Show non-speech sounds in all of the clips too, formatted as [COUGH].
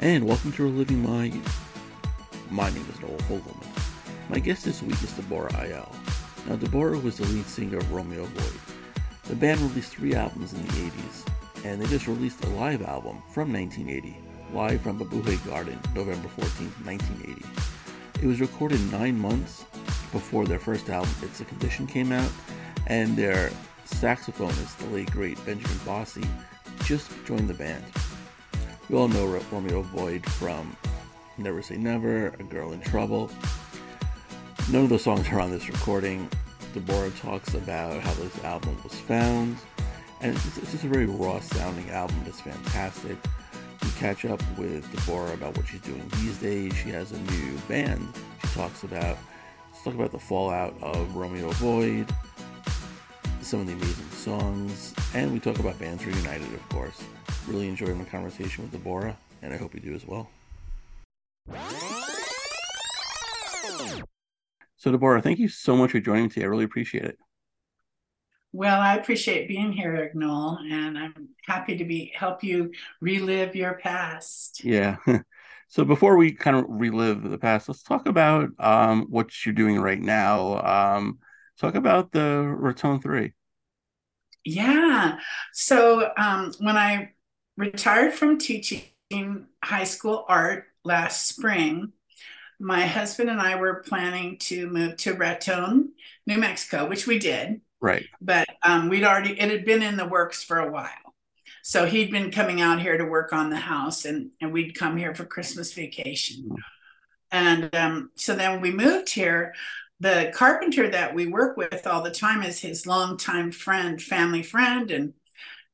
and welcome to Reliving My. My name is Noel Fogelman. My guest this week is Debora Iyall. Now, Debora was the lead singer of Romeo Void. The band released three albums in the 80s, and they just released a live album from 1980, live from Mabuhay Garden, November 14, 1980. It was recorded nine months before their first album, It's a Condition, came out, and their saxophonist, the late great Benjamin Bossi, just joined the band. We all know Romeo Void from Never Say Never, A Girl in Trouble. None of the songs are on this recording. Debora talks about how this album was found, and it's just, it's just a very raw sounding album. that's fantastic. We catch up with Debora about what she's doing these days. She has a new band. She talks about let's talk about the fallout of Romeo Void, some of the amazing songs, and we talk about Bands Reunited, of course. Really enjoyed my conversation with Debora, and I hope you do as well. So, Debora, thank you so much for joining me today. I really appreciate it. Well, I appreciate being here, Noel, and I'm happy to be help you relive your past. Yeah. [LAUGHS] So before we kind of relive the past, let's talk about um, what you're doing right now. Um, talk about the Raton Three. Yeah. So um, when I retired from teaching high school art last spring, my husband and I were planning to move to Raton, New Mexico, which we did. Right. But um, we'd already, it had been in the works for a while. So he'd been coming out here to work on the house and, and we'd come here for Christmas vacation. Mm-hmm. And um, so then we moved here, the carpenter that we work with all the time is his longtime friend, family friend, and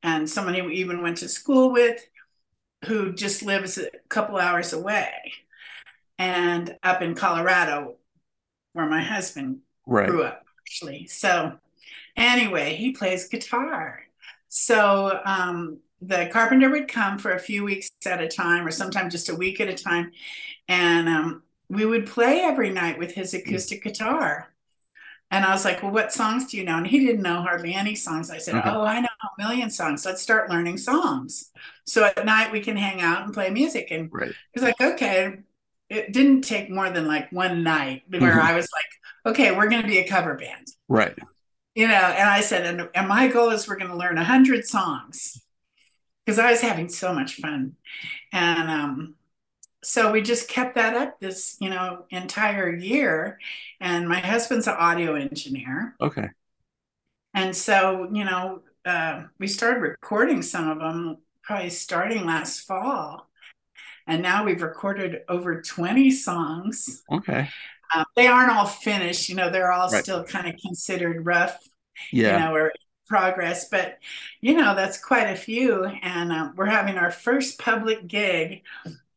and someone he even went to school with, who just lives a couple hours away, and up in Colorado, where my husband right. grew up actually. So anyway, he plays guitar. So um, the carpenter would come for a few weeks at a time, or sometimes just a week at a time, and um, we would play every night with his acoustic guitar. And I was like, Well, what songs do you know? And he didn't know hardly any songs. I said, Oh, I know a million songs. Let's start learning songs. So at night we can hang out and play music. And right. he's like, Okay. It didn't take more than like one night where mm-hmm. I was like, Okay, we're going to be a cover band. Right. You know, and I said, And, and my goal is we're going to learn a hundred songs because I was having so much fun. And um, so we just kept that up this, you know, entire year. And my husband's an audio engineer. Okay. And so, you know, uh, we started recording some of them probably starting last fall. And now we've recorded over 20 songs. Okay. Uh, they aren't all finished, you know, they're all right. still kind of considered rough, yeah. you know, or progress, but you know, that's quite a few. And uh, we're having our first public gig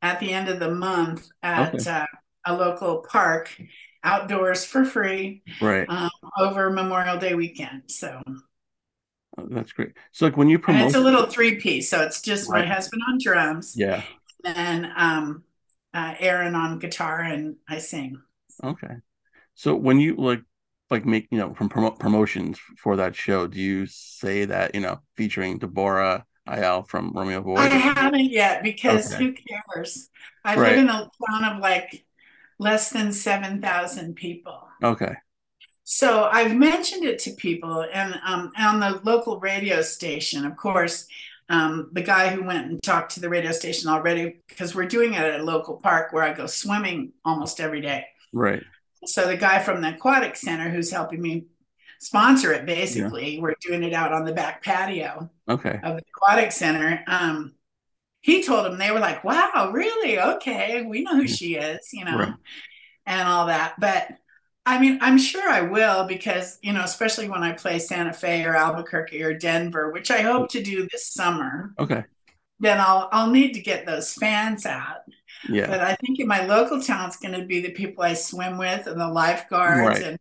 at the end of the month at okay. uh, a local park outdoors for free right. um, over memorial day weekend so. Oh, that's great. So like when you promote and it's a little three piece so it's just right. my husband on drums. Yeah. And um uh, aaron on guitar and i sing. Okay. So when you like like make you know from promo- promotions for that show do you say that you know featuring debora Iyall from Romeo Void? I haven't yet because okay. who cares? I right. live in a town of like less than 7,000 people. Okay. So I've mentioned it to people and um, on the local radio station, of course, um, the guy who went and talked to the radio station already, because we're doing it at a local park where I go swimming almost every day. Right. So the guy from the aquatic center who's helping me sponsor it basically. Yeah. We're doing it out on the back patio okay. of the aquatic center. Um, he told them they were like, wow, really? Okay, we know who she is, you know, right. and all that. But I mean, I'm sure I will because, you know, especially when I play Santa Fe or Albuquerque or Denver, which I hope to do this summer. Okay. Then I'll I'll need to get those fans out. Yeah. But I think in my local town, it's going to be the people I swim with and the lifeguards right. and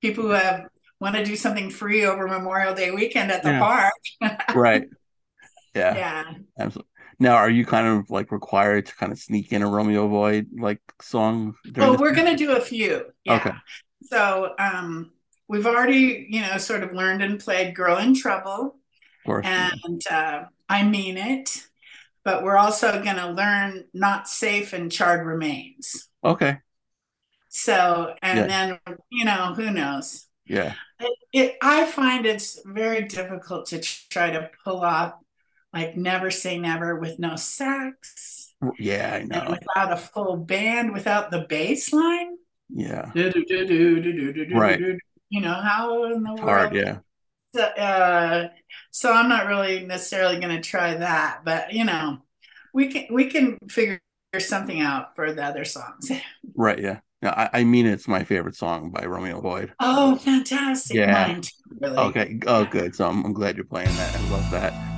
people who have want to do something free over Memorial Day weekend at the yeah. park. [LAUGHS] right. Yeah. Yeah. Absolutely. Now, are you kind of like required to kind of sneak in a Romeo Void like song? Oh, we're going to do a few. Yeah. Okay. So, um, we've already, you know, sort of learned and played Girl in Trouble. Of course. And uh, I Mean It. but we're also going to learn not safe and charred remains. Okay. So, and Yeah. then, you know, who knows? Yeah. It, I find it's very difficult to try to pull off like never say never with no sax Yeah, I know. without a full band, without the bass line. Yeah. Right. You know, how in the world? hard, yeah. So, uh, so I'm not really necessarily going to try that, but you know, we can we can figure something out for the other songs. [LAUGHS] Right, yeah. No, I, I mean it's my favorite song by Romeo Void. Oh, fantastic! Yeah. Really. Okay. Oh good. So I'm, I'm glad you're playing that. I love that.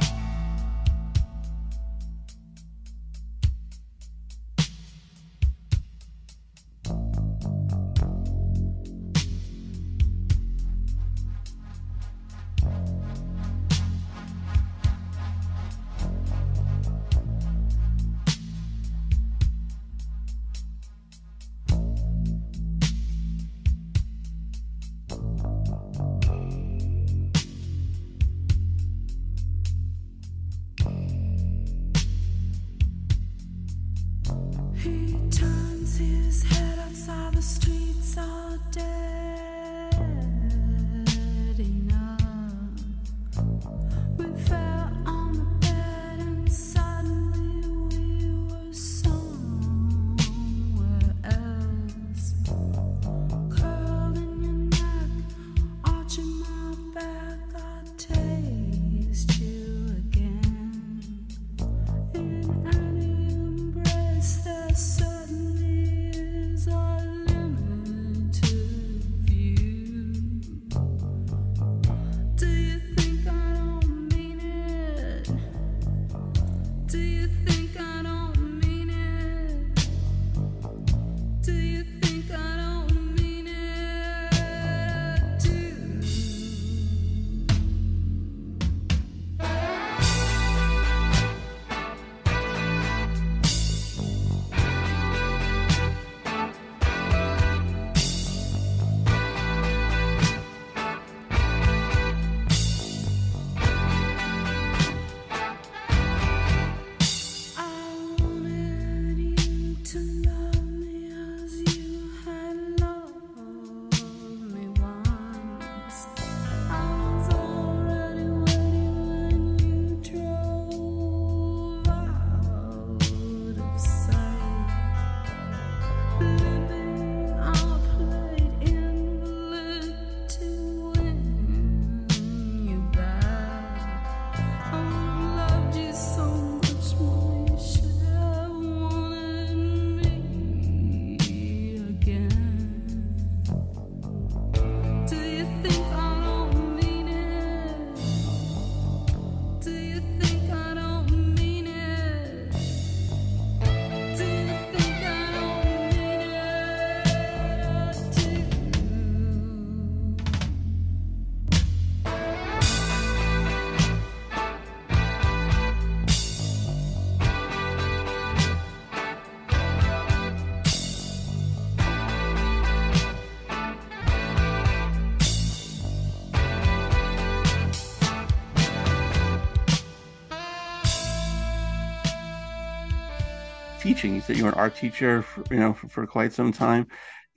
Teaching. You said you were an art teacher for, you know, for, for quite some time.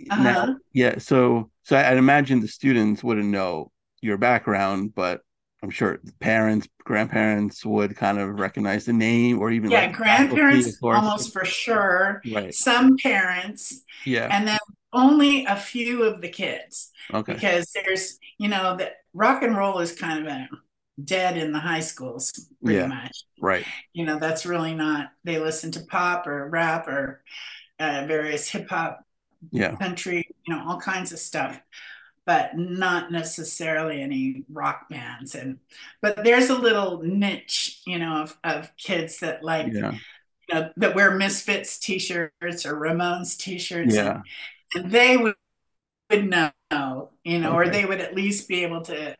Uh-huh. Now, yeah, so so I'd imagine the students wouldn't know your background, but I'm sure the parents, grandparents would kind of recognize the name or even Yeah, like grandparents almost for sure. right. Some parents, Yeah. and then only a few of the kids Okay. because there's, you know, that rock and roll is kind of a dead in the high schools pretty Yeah. much. Right. You know, that's really not. They listen to pop or rap or uh, various hip hop Yeah. country, you know, all kinds of stuff, but not necessarily any rock bands. And but there's a little niche, you know, of, of kids that like Yeah. you know, that wear Misfits t-shirts or Ramones t-shirts. Yeah. And, and they would, would know, you know, or they would at least be able to,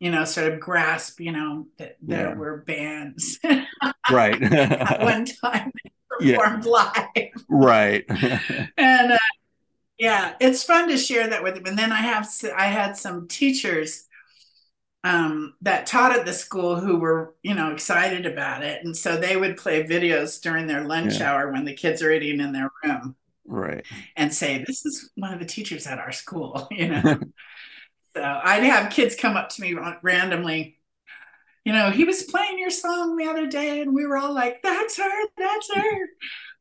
you know, sort of grasp, you know, that there Yeah. were bands Right. at [LAUGHS] one time they [LAUGHS] Yeah. performed live. right. [LAUGHS] and uh, yeah, it's fun to share that with them. And then I have I had some teachers um, that taught at the school who were, you know, excited about it. And so they would play videos during their lunch Yeah. hour when the kids are eating in their room Right. and say, This is one of the teachers at our school, you know. So I'd have kids come up to me randomly. You know, he was playing your song the other day, and we were all like, That's her, that's her.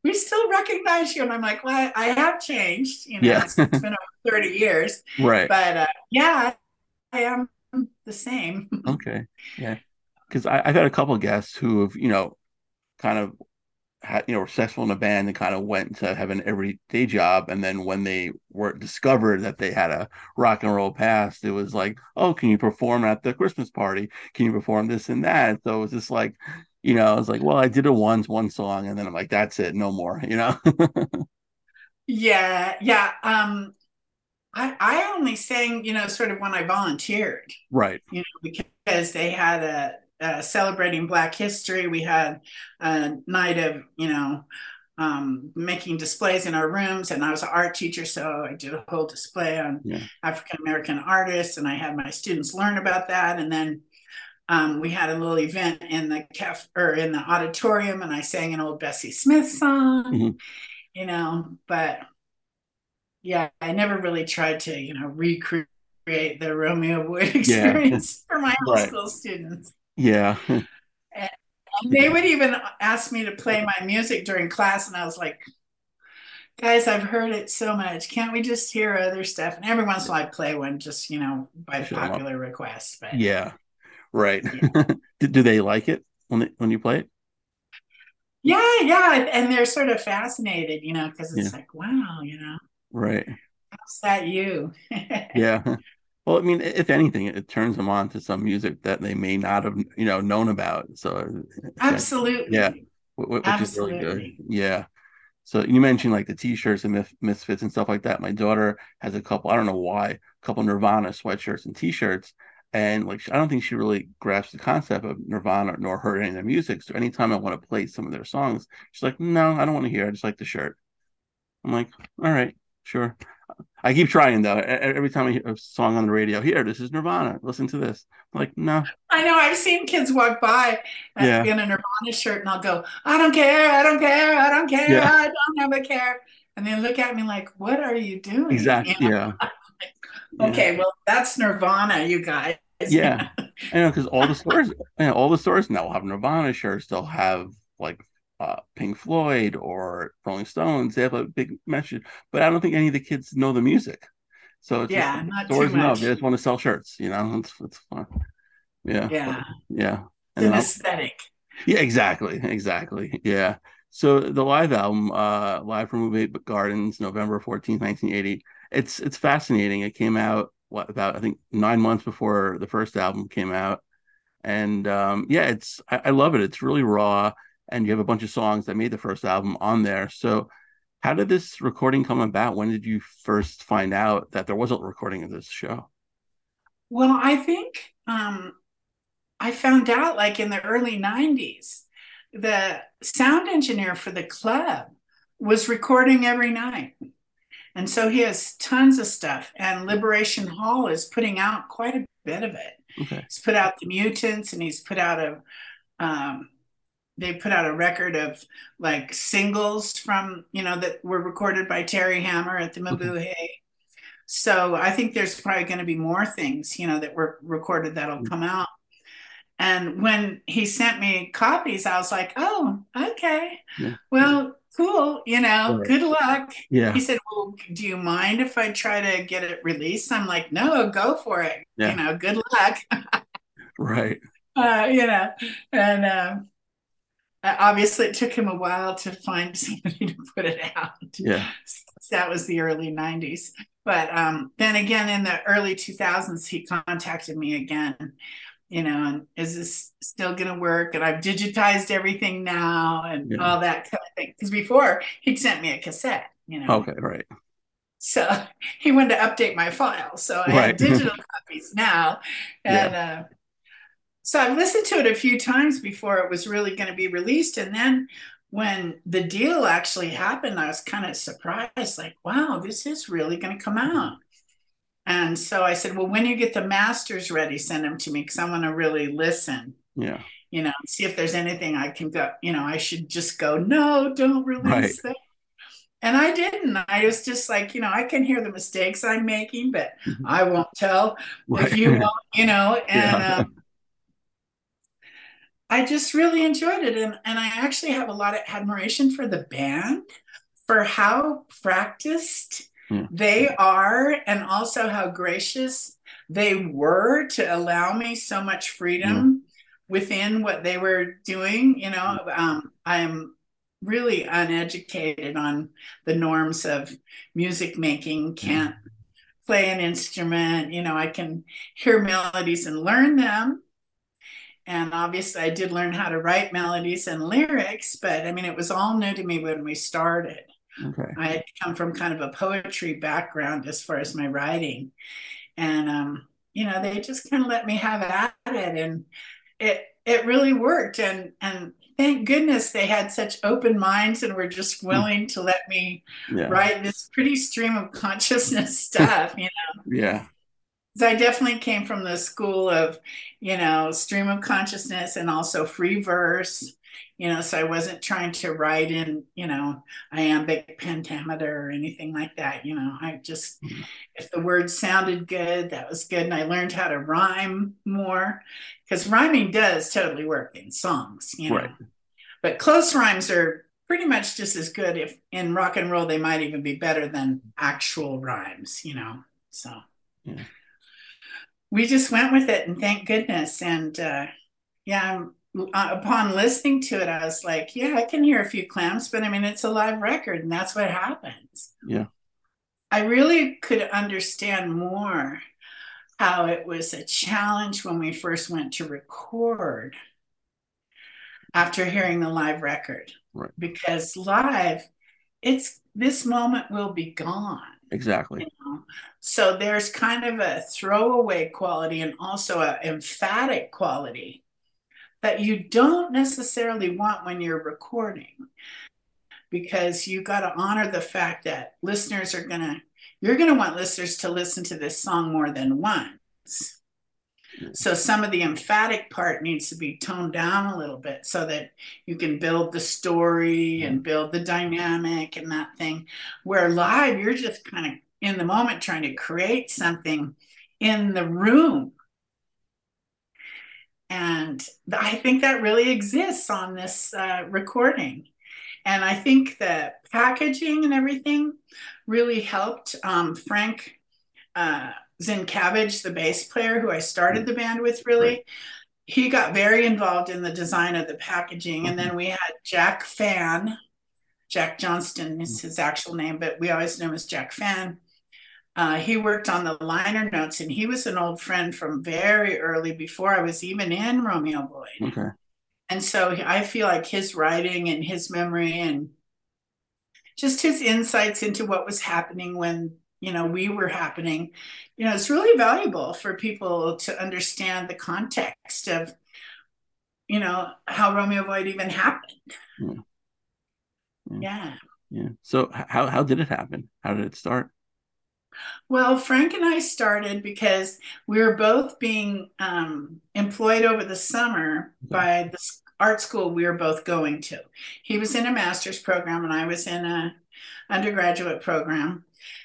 We still recognize you. And I'm like, Well, I have changed. You know, Yeah. it's, it's been over 30 years. [LAUGHS] Right. But uh, yeah, I am the same. [LAUGHS] Okay. Yeah. Because I've had a couple of guests who have, you know, kind of had, you know, were successful in a band and kind of went to have an everyday job. And then when they were discovered that they had a rock and roll past, it was like, oh, can you perform at the Christmas party? Can you perform this and that? So it was just like, you know, I was like, well, I did it once, one song, and then I'm like, that's it, no more, you know? [LAUGHS] Yeah, yeah. Um, I I only sang, you know, sort of when I volunteered, right. you know, because they had a, a celebrating Black History. We had a night of, you know, um, making displays in our rooms, and I was an art teacher, so I did a whole display on Yeah. African American artists, and I had my students learn about that, and then. Um, we had a little event in the caf or in the auditorium, and I sang an old Bessie Smith song, Mhm. you know. But yeah, I never really tried to, you know, recreate the Romeo Void [LAUGHS] experience for my high Right. school students. Yeah. And they would even ask me to play my music during class, and I was like, guys, I've heard it so much. Can't we just hear other stuff? And every once in a while, I'd play one just, you know, by up. popular request. But yeah. Right. Yeah. [LAUGHS] do, do they like it when they, when you play it? yeah, yeah. And they're sort of fascinated, you know, because it's Yeah. like, wow, you know, Right. how's that you? [LAUGHS] Yeah. Well, I mean, if anything, it turns them on to some music that they may not have, you know, known about. So, uh, Absolutely. Yeah. wh- wh- which is really good. Yeah. So you mentioned like the t-shirts and misfits and stuff like that. My daughter has a couple, I don't know why, a couple Nirvana sweatshirts and t-shirts. And like, I don't think she really grasps the concept of Nirvana nor heard any of their music. So anytime I want to play some of their songs, she's like, no, I don't want to hear. I just like the shirt. I'm like, all right, sure. I keep trying though. Every time I hear a song on the radio, here, this is Nirvana. Listen to this. I'm like, no, I know I've seen kids walk by uh, Yeah. in a Nirvana shirt, and I'll go, I don't care, I don't care, I don't care, Yeah. I don't have a care. And they look at me like, what are you doing? exactly. You know? [LAUGHS] Yeah. Okay, well, that's Nirvana, you guys. Yeah. [LAUGHS] I know because all the stores, you know, all the stores now will have Nirvana shirts. They'll have like uh, Pink Floyd or Rolling Stones. They have a big message, but I don't think any of the kids know the music. So it's Yeah, just, not too know much. they just want to sell shirts. You know, it's it's fun. Yeah, Yeah. yeah, It's an aesthetic. yeah, exactly, exactly. Yeah. So the live album, uh, live from Mabuhay Gardens, November fourteenth, nineteen eighty. It's it's fascinating. It came out what about I think nine months before the first album came out, and um, yeah, it's I, I love it. It's really raw, and you have a bunch of songs that made the first album on there. So, how did this recording come about? When did you first find out that there was a recording of this show? Well, I think um, I found out like in the early 90s, the sound engineer for the club was recording every night. And so he has tons of stuff. And Liberation Hall is putting out quite a bit of it. Okay. He's put out the Mutants and he's put out a, um, they put out a record of like singles from, you know, that were recorded by Terry Hammer at the. Mabuhay. So I think there's probably going to be more things, you know, that were recorded that'll come out. And when he sent me copies, I was like, oh, okay. Yeah. Well, cool. You know, Right. good luck. Yeah. He said, well, do you mind if I try to get it released? I'm like, no, go for it. Yeah. You know, good luck. [LAUGHS] Right. uh, you know, and um, uh, obviously it took him a while to find [LAUGHS] somebody to put it out. Yeah. That was the early 90s. But um, then again, in the early 2000s, he contacted me again, you know, and is this still going to work? And I've digitized everything now and Yeah. all that kind of thing. Because before he'd sent me a cassette, you know. Okay. Right. So [LAUGHS] he wanted to update my file. So I Right. have [LAUGHS] digital copies now. And uh, so I've listened to it a few times before it was really going to be released. And then when the deal actually happened, I was kind of surprised like, wow, this is really going to come out. And so I said, well, when you get the masters ready, send them to me because I want to really listen, Yeah. you know, see if there's anything I can go, you know, I should just go, no, don't release Right. that. And I didn't. I was just like, you know, I can hear the mistakes I'm making, but Mhm. I won't tell Right. if you won't, you know, [LAUGHS] and um, I just really enjoyed it. And, and I actually have a lot of admiration for the band for how practiced Yeah. they are and also how gracious they were to allow me so much freedom hmm. within what they were doing. You know, hmm. um, I am really uneducated on the norms of music making, can't play an instrument. You know, I can hear melodies and learn them. And obviously, I did learn how to write melodies and lyrics, but I mean, it was all new to me when we started. Okay. I had come from kind of a poetry background as far as my writing. And um, you know, they just kind of let me have at it and it it really worked. And and thank goodness they had such open minds and were just willing to let me Yeah. write this pretty stream of consciousness [LAUGHS] stuff, you know. Yeah. I definitely came from the school of, you know, stream of consciousness and also free verse, you know, so I wasn't trying to write in, you know, iambic pentameter or anything like that. You know, I just, Mhm. if the words sounded good, that was good. And I learned how to rhyme more because rhyming does totally work in songs, you know. Right. But close rhymes are pretty much just as good. If in rock and roll, they might even be better than actual rhymes, you know. So Yeah. We just went with it, and thank goodness. And uh, yeah, uh, upon listening to it, I was like, yeah, I can hear a few clamps, but I mean, it's a live record, and that's what happens. Yeah. I really could understand more how it was a challenge when we first went to record after hearing the live record. Right. Because live, it's this moment will be gone. Exactly. You know? So there's kind of a throwaway quality and also an emphatic quality that you don't necessarily want when you're recording because you got to honor the fact that listeners are going to you're going to want listeners to listen to this song more than once. So some of the emphatic part needs to be toned down a little bit so that you can build the story and build the dynamic and that thing where live you're just kind of in the moment trying to create something in the room and I think that really exists on this uh, recording. And I think the packaging and everything really helped. Um, Frank uh, Zincavage, the bass player who I started mm. the band with, really, Right. he got very involved in the design of the packaging. And then mm-hmm. we had Jack Fan, Jack Johnston is mm. his actual name, but we always know him as Jack Fan. Uh, he worked on the liner notes, and he was an old friend from very early before I was even in Romeo Void. Okay. And so I feel like his writing and his memory and just his insights into what was happening when, you know, we were happening, you know, it's really valuable for people to understand the context of, you know, how Romeo Void even happened. Yeah. Yeah. Yeah. Yeah. So how how did it happen? How did it start? Well, Frank and I started because we were both being um, employed over the summer hmm. by the art school we were both going to. He was in a master's program and I was in a undergraduate program.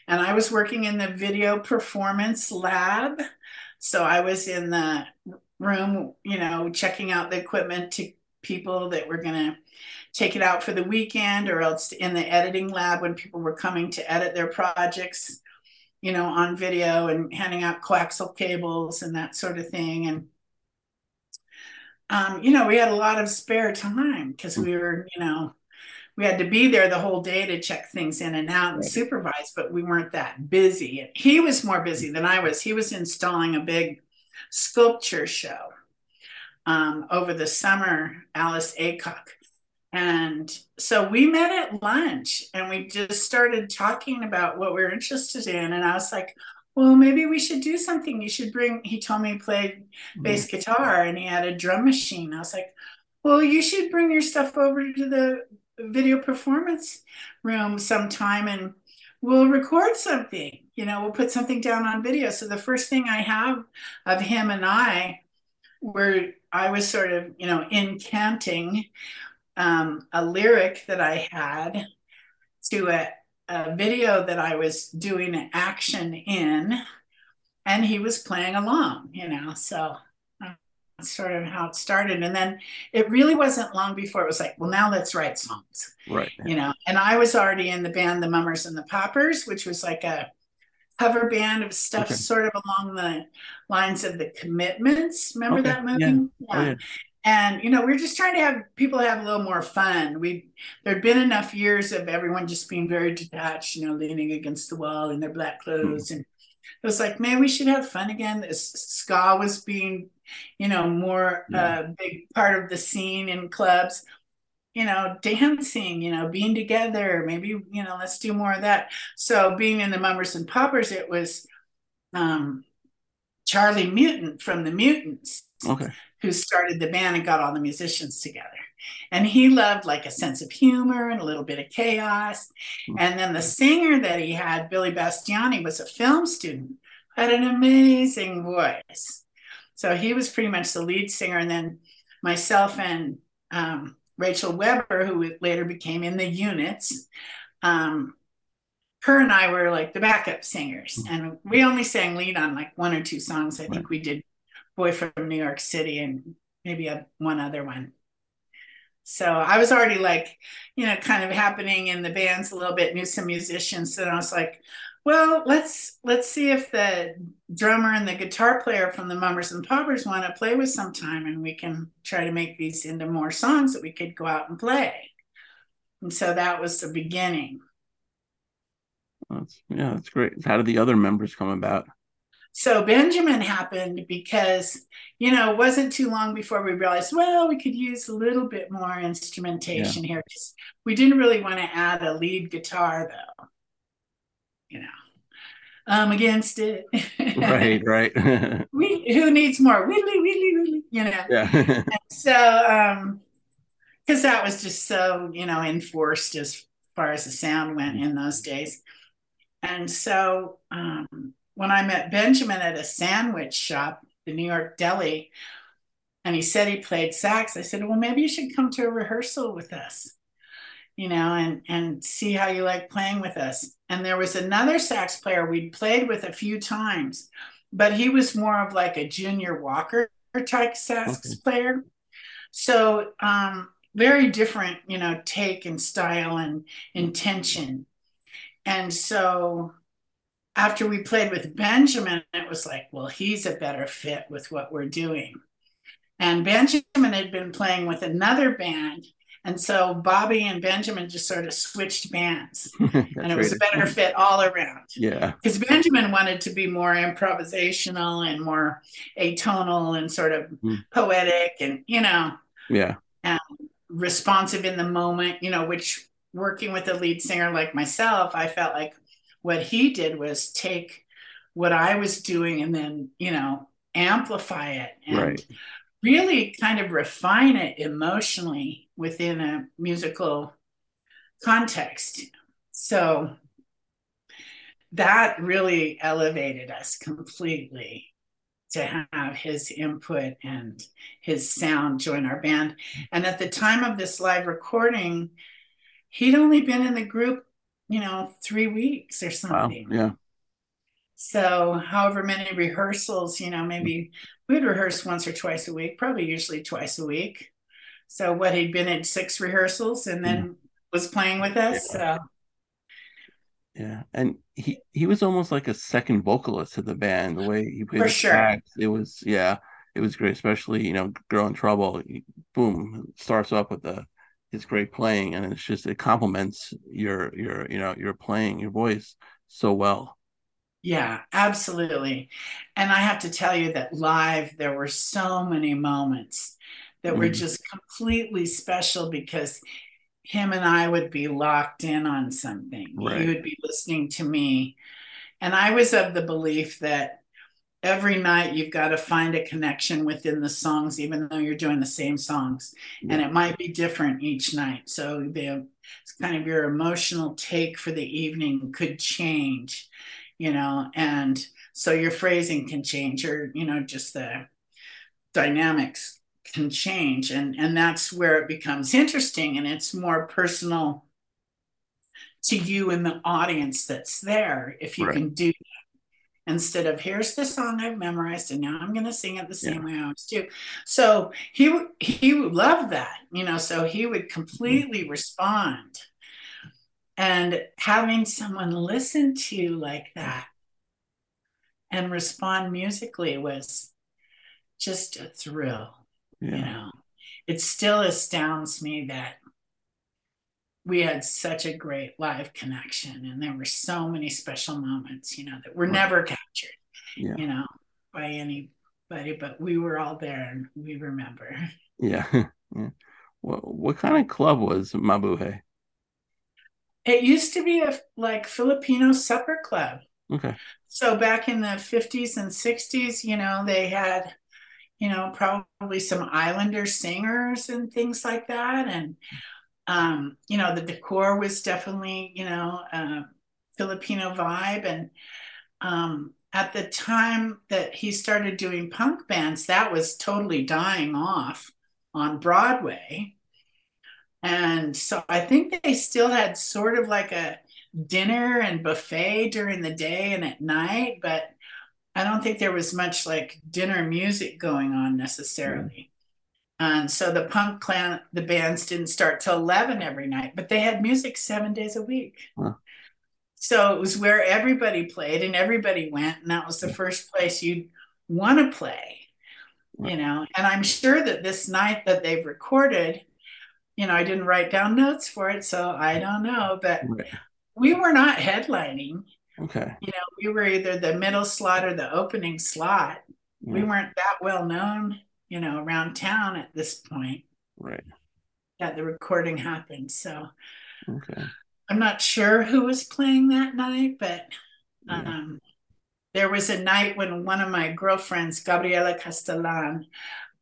And I was working in the video performance lab. So I was in the room, you know, checking out the equipment to people that were going to take it out for the weekend or else in the editing lab when people were coming to edit their projects you know, on video and handing out coaxial cables and that sort of thing. And, um, you know, we had a lot of spare time because we were, you know, we had to be there the whole day to check things in and out and Right. supervise, but we weren't that busy. And he was more busy than I was. He was installing a big sculpture show um, over the summer, Alice Aycock. And so we met at lunch and we just started talking about what we were interested in. And I was like, well, maybe we should do something. You should bring, he told me he played bass guitar and he had a drum machine. I was like, well, you should bring your stuff over to the video performance room sometime and we'll record something. you know, we'll put something down on video. So the first thing I have of him and I, where I was sort of, you know, incanting um, a lyric that I had to a, a video that I was doing action in, and he was playing along, you know. So sort of how it started. And then it really wasn't long before it was like, well, now let's write songs, Right. you know. And I was already in the band, The Mummers and the Poppers, which was like a cover band of stuff Okay. sort of along the lines of the commitments. Remember Okay, that movie? yeah. Oh, yeah. And you know, we are just trying to have people have a little more fun. We there'd been enough years of everyone just being very detached, you know, leaning against the wall in their black hmm. clothes, and it was like, man, we should have fun again. This ska was being, you know, more a Yeah. uh, big part of the scene in clubs. You know, dancing, you know, being together. Maybe you know, let's do more of that. So being in the Mummers and Poppers, it was um, Charlie Mutant from the Mutants Okay. who started the band and got all the musicians together. And he loved like a sense of humor and a little bit of chaos. Hmm. And then the singer that he had, Billy Bastiani, was a film student, had an amazing voice. So he was pretty much the lead singer. And then myself and um, Rachel Weber, who later became in the units, um, her and I were like the backup singers. And we only sang lead on like one or two songs. I think we did Boy from New York City and maybe a, one other one. So I was already like, you know, kind of happening in the bands a little bit, knew some musicians. And I was like, well, let's let's see if the drummer and the guitar player from the Mummers and Poppers want to play with sometime and we can try to make these into more songs that we could go out and play. And so that was the beginning. That's, yeah, that's great. How did the other members come about? So Benjamin happened because, you know, it wasn't too long before we realized, well, we could use a little bit more instrumentation here. Just, we didn't really want to add a lead guitar, though. You know, I'm against it. right, [LAUGHS] right. [LAUGHS] we who needs more? Really, really, really, You know. yeah. [LAUGHS] So, um, because that was just so, you know, enforced as far as the sound went in those days. And so, um, when I met Benjamin at a sandwich shop, the New York Deli, and he said he played sax, I said, Well, maybe you should come to a rehearsal with us, you know, and and see how you like playing with us. And there was another sax player we'd played with a few times, but he was more of like a junior Walker type sax Okay. player. So um very different, you know, take and style and intention. And so after we played with Benjamin, it was like, well, he's a better fit with what we're doing. And Benjamin had been playing with another band. And so Bobby and Benjamin just sort of switched bands. [LAUGHS] and it was a better fit all around. Yeah. Because Benjamin wanted to be more improvisational and more atonal and sort of Mm. poetic and, you know, Yeah. And responsive in the moment, you know, which working with a lead singer like myself, I felt like what he did was take what I was doing and then, you know, amplify it and Right. really kind of refine it emotionally within a musical context. So that really elevated us completely to have his input and his sound join our band. And at the time of this live recording, he'd only been in the group, you know, three weeks or something. Wow. Yeah. So, however many rehearsals, you know, maybe we'd rehearse once or twice a week, probably usually twice a week. So, what he'd been at six rehearsals and then mm-hmm. was playing with us. So, Yeah. And he he was almost like a second vocalist to the band. The way he played For sure. sax, it was yeah, it was great. Especially you know, "Girl in Trouble." Boom, starts off with the his great playing, and it's just it complements your your you know your playing your voice so well. yeah, absolutely. And I have to tell you that live, there were so many moments that were Mhm. just completely special because him and I would be locked in on something. Right. He would be listening to me. And I was of the belief that every night you've got to find a connection within the songs, even though you're doing the same songs. And it might be different each night. So the kind of your emotional take for the evening could change. you know, and so your phrasing can change or, you know, just the dynamics can change. And, and that's where it becomes interesting and it's more personal to you and the audience that's there if you Right. can do that instead of here's the song I've memorized and now I'm going to sing it the same way I always do. So he he would love that, you know. So he would mm. completely respond, and having someone listen to you like that and respond musically was just a thrill you know it still astounds me that we had such a great live connection and there were so many special moments you know that were Right. never captured Yeah. you know by anybody but we were all there and we remember Yeah. [LAUGHS] yeah. What what kind of club was Mabuhay? it used to be a like filipino supper club Okay. so back in the 50s and 60s you know they had you know probably some islander singers and things like that. And um you know the decor was definitely you know filipino vibe. And um at the time that he started doing punk bands that was totally dying off on broadway. And so i think they still had sort of like a dinner and buffet during the day and at night, but I don't think there was much like dinner music going on necessarily. And so the punk clan, the bands didn't start till 11 every night, but they had music seven days a week. Huh. So it was where everybody played and everybody went. And that was the first place you'd want to play, you know. And I'm sure that this night that they've recorded, you know, I didn't write down notes for it, so I don't know, but Right. we were not headlining. Okay. You know, we were either the middle slot or the opening slot. We weren't that well known, you know, around town at this point Right. that the recording happened. So Okay. I'm not sure who was playing that night, but Yeah. um, there was a night when one of my girlfriends, Gabriela Castellan,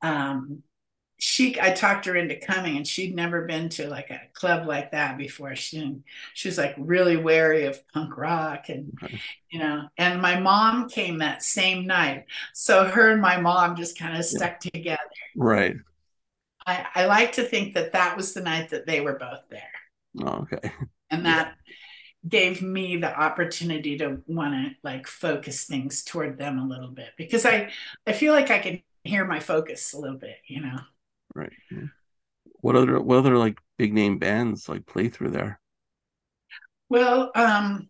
um, she I talked her into coming, and she'd never been to like a club like that before. She she was like really wary of punk rock, and Okay. you know. And my mom came that same night, so her and my mom just kind of stuck together. Right. I, I like to think that that was the night that they were both there Oh, okay. [LAUGHS] and that gave me the opportunity to want to like focus things toward them a little bit because i i feel like i can hear my focus a little bit you know Right. yeah. What other what other like big name bands like play through there? well um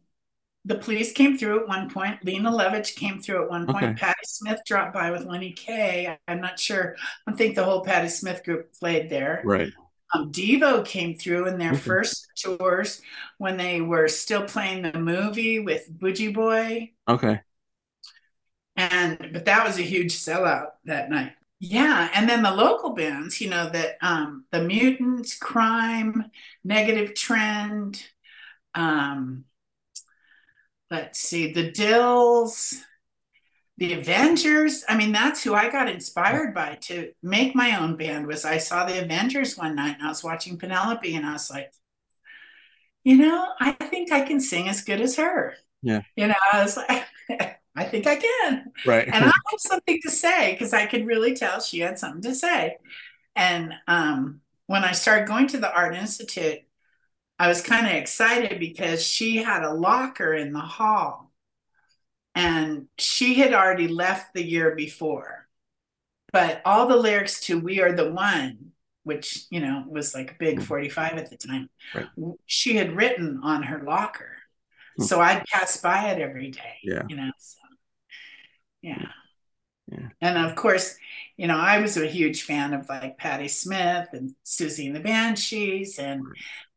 the police came through at one point lene lovich came through at one point Okay. patti smith dropped by with lenny Kaye. i'm not sure i think the whole patti smith group played there Right. um, Devo came through in their Okay. first tours when they were still playing the movie with Booji Boy. Okay. and but that was a huge sellout that night yeah and then the local bands you know that um the mutants crime negative trend um let's see the dils the avengers i mean that's who i got inspired by to make my own band was i saw the avengers one night and i was watching penelope and i was like you know i think i can sing as good as her Yeah. you know i was like [LAUGHS] i think i can Right. and I [LAUGHS] have something to say because I could really tell she had something to say. And um, when I started going to the Art Institute, I was kind of excited because she had a locker in the hall, and she had already left the year before. But all the lyrics to "We Are the One," which you know was like a big Mhm. forty-five at the time, Right. she had written on her locker. Hmm. So I'd pass by it every day. Yeah. You know. So, yeah. Yeah. And of course, you know, I was a huge fan of like Patti Smith and Siouxsie and the Banshees and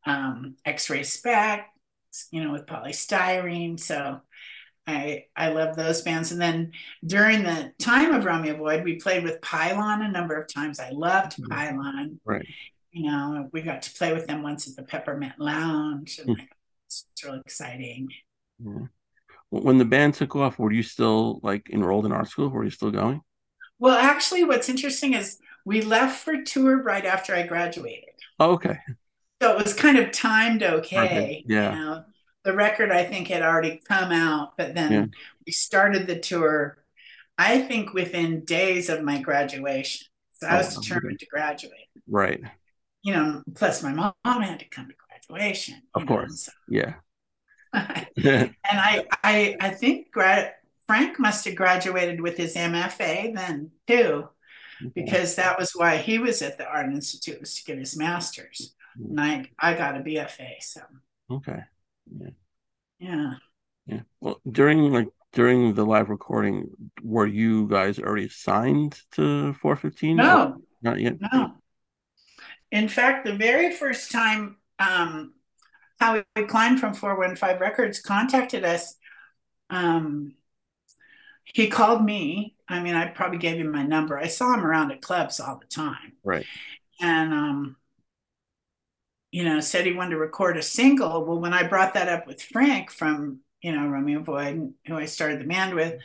um, X-Ray Spec, you know, with Poly Styrene. So I I love those bands. And then during the time of Romeo Void, we played with Pylon a number of times. I loved Mhm. Pylon. Right. You know, we got to play with them once at the Peppermint Lounge, and Hmm. it's real exciting. When the band took off, were you still like enrolled in art school? Were you still going? Well, actually, what's interesting is we left for tour right after I graduated. Oh, okay. So it was kind of timed okay. Okay, yeah. You know? the record I think had already come out, but then Yeah. we started the tour. I think within days of my graduation. So I Oh, was okay. determined to graduate. Right. You know, plus my mom had to come to graduation. Of you know, course. so- Yeah. And I, I, I think Frank must have graduated with his MFA then too, because that was why he was at the Art Institute was to get his master's, and I, I got a BFA. So Okay. yeah, Yeah. Well, during like during the live recording, were you guys already signed to 415? no, Not yet. no. In fact, the very first time um, Howie Klein from 415 Records contacted us, um, he called me. I mean, I probably gave him my number. I saw him around at clubs all the time. Right. and um you know said he wanted to record a single well when i brought that up with frank from you know romeo void who i started the band with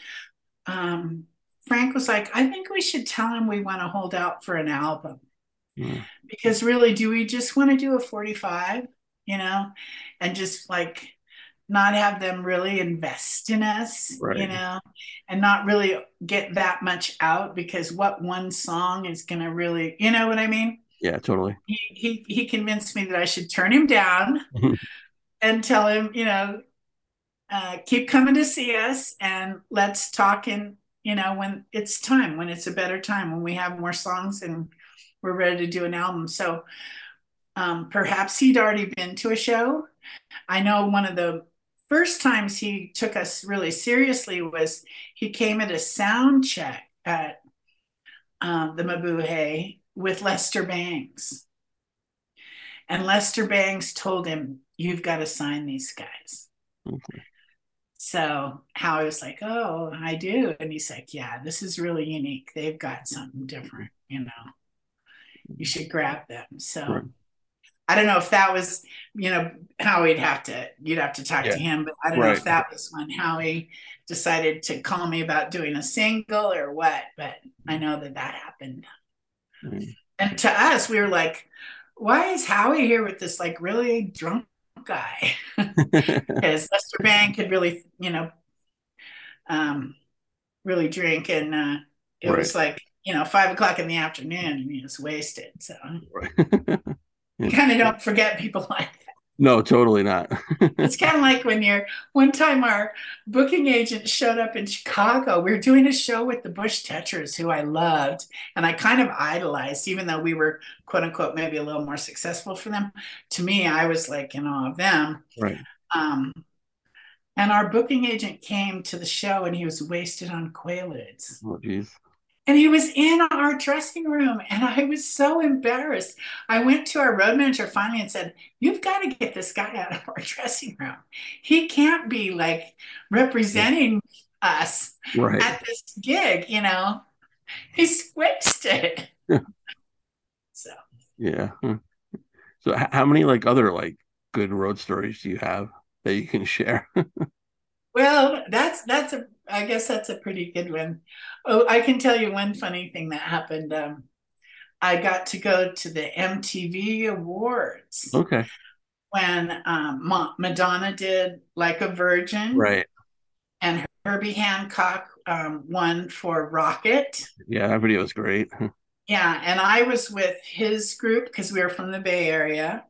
um frank was like i think we should tell him we want to hold out for an album Yeah. because really do we just want to do a 45 you know and just like not have them really invest in us Right. you know and not really get that much out because what one song is going to really you know what i mean Yeah, totally. he, he he convinced me that I should turn him down [LAUGHS] and tell him, you know, uh, keep coming to see us and let's talk in, you know, when it's time, when it's a better time, when we have more songs and we're ready to do an album. So um, perhaps he'd already been to a show. I know one of the first times he took us really seriously was he came at a sound check at uh, the Mabuhay with Lester Bangs. And Lester Bangs told him, You've got to sign these guys. Okay. So I was like, Oh, I do. And he's like, Yeah, this is really unique. They've got something different, you know. You should grab them. So Right. I don't know if that was, you know, Howie'd have to, you'd have to talk Yeah. to him, but I don't know if that was when Howie decided to call me about doing a single or what, but I know that that happened. Mm. And to us, we were like, why is Howie here with this like really drunk guy? [LAUGHS] [LAUGHS] Because Lester Bang could really, you know, um, really drink. And uh, it was like, you know, five o'clock in the afternoon and he was wasted. So Right. [LAUGHS] you kind of don't forget people [LAUGHS] like that. no, totally not. [LAUGHS] It's kind of like when you're one time our booking agent showed up in Chicago. We were doing a show with the Bush Tetras, who I loved and I kind of idolized, even though we were quote unquote maybe a little more successful for them. To me, I was like in awe of them. right. Um, and our booking agent came to the show and he was wasted on Quaaludes. Oh, geez. And he was in our dressing room, and I was so embarrassed. I went to our road manager finally and said, You've got to get this guy out of our [LAUGHS] dressing room. He can't be like representing us Right. at this gig, you know. he He's wasted. [LAUGHS] so Yeah. Hmm. So, how many like other like good road stories do you have that you can [LAUGHS] share? Well, that's that's a I guess that's a pretty good one. Oh, I can tell you one funny thing that happened. Um, I got to go to the MTV Awards Okay. when um, Ma- Madonna did "Like a Virgin," Right. and Herbie Hancock um, won for "Rocket." Yeah, that video was great. [LAUGHS] Yeah, and I was with his group because we were from the Bay Area.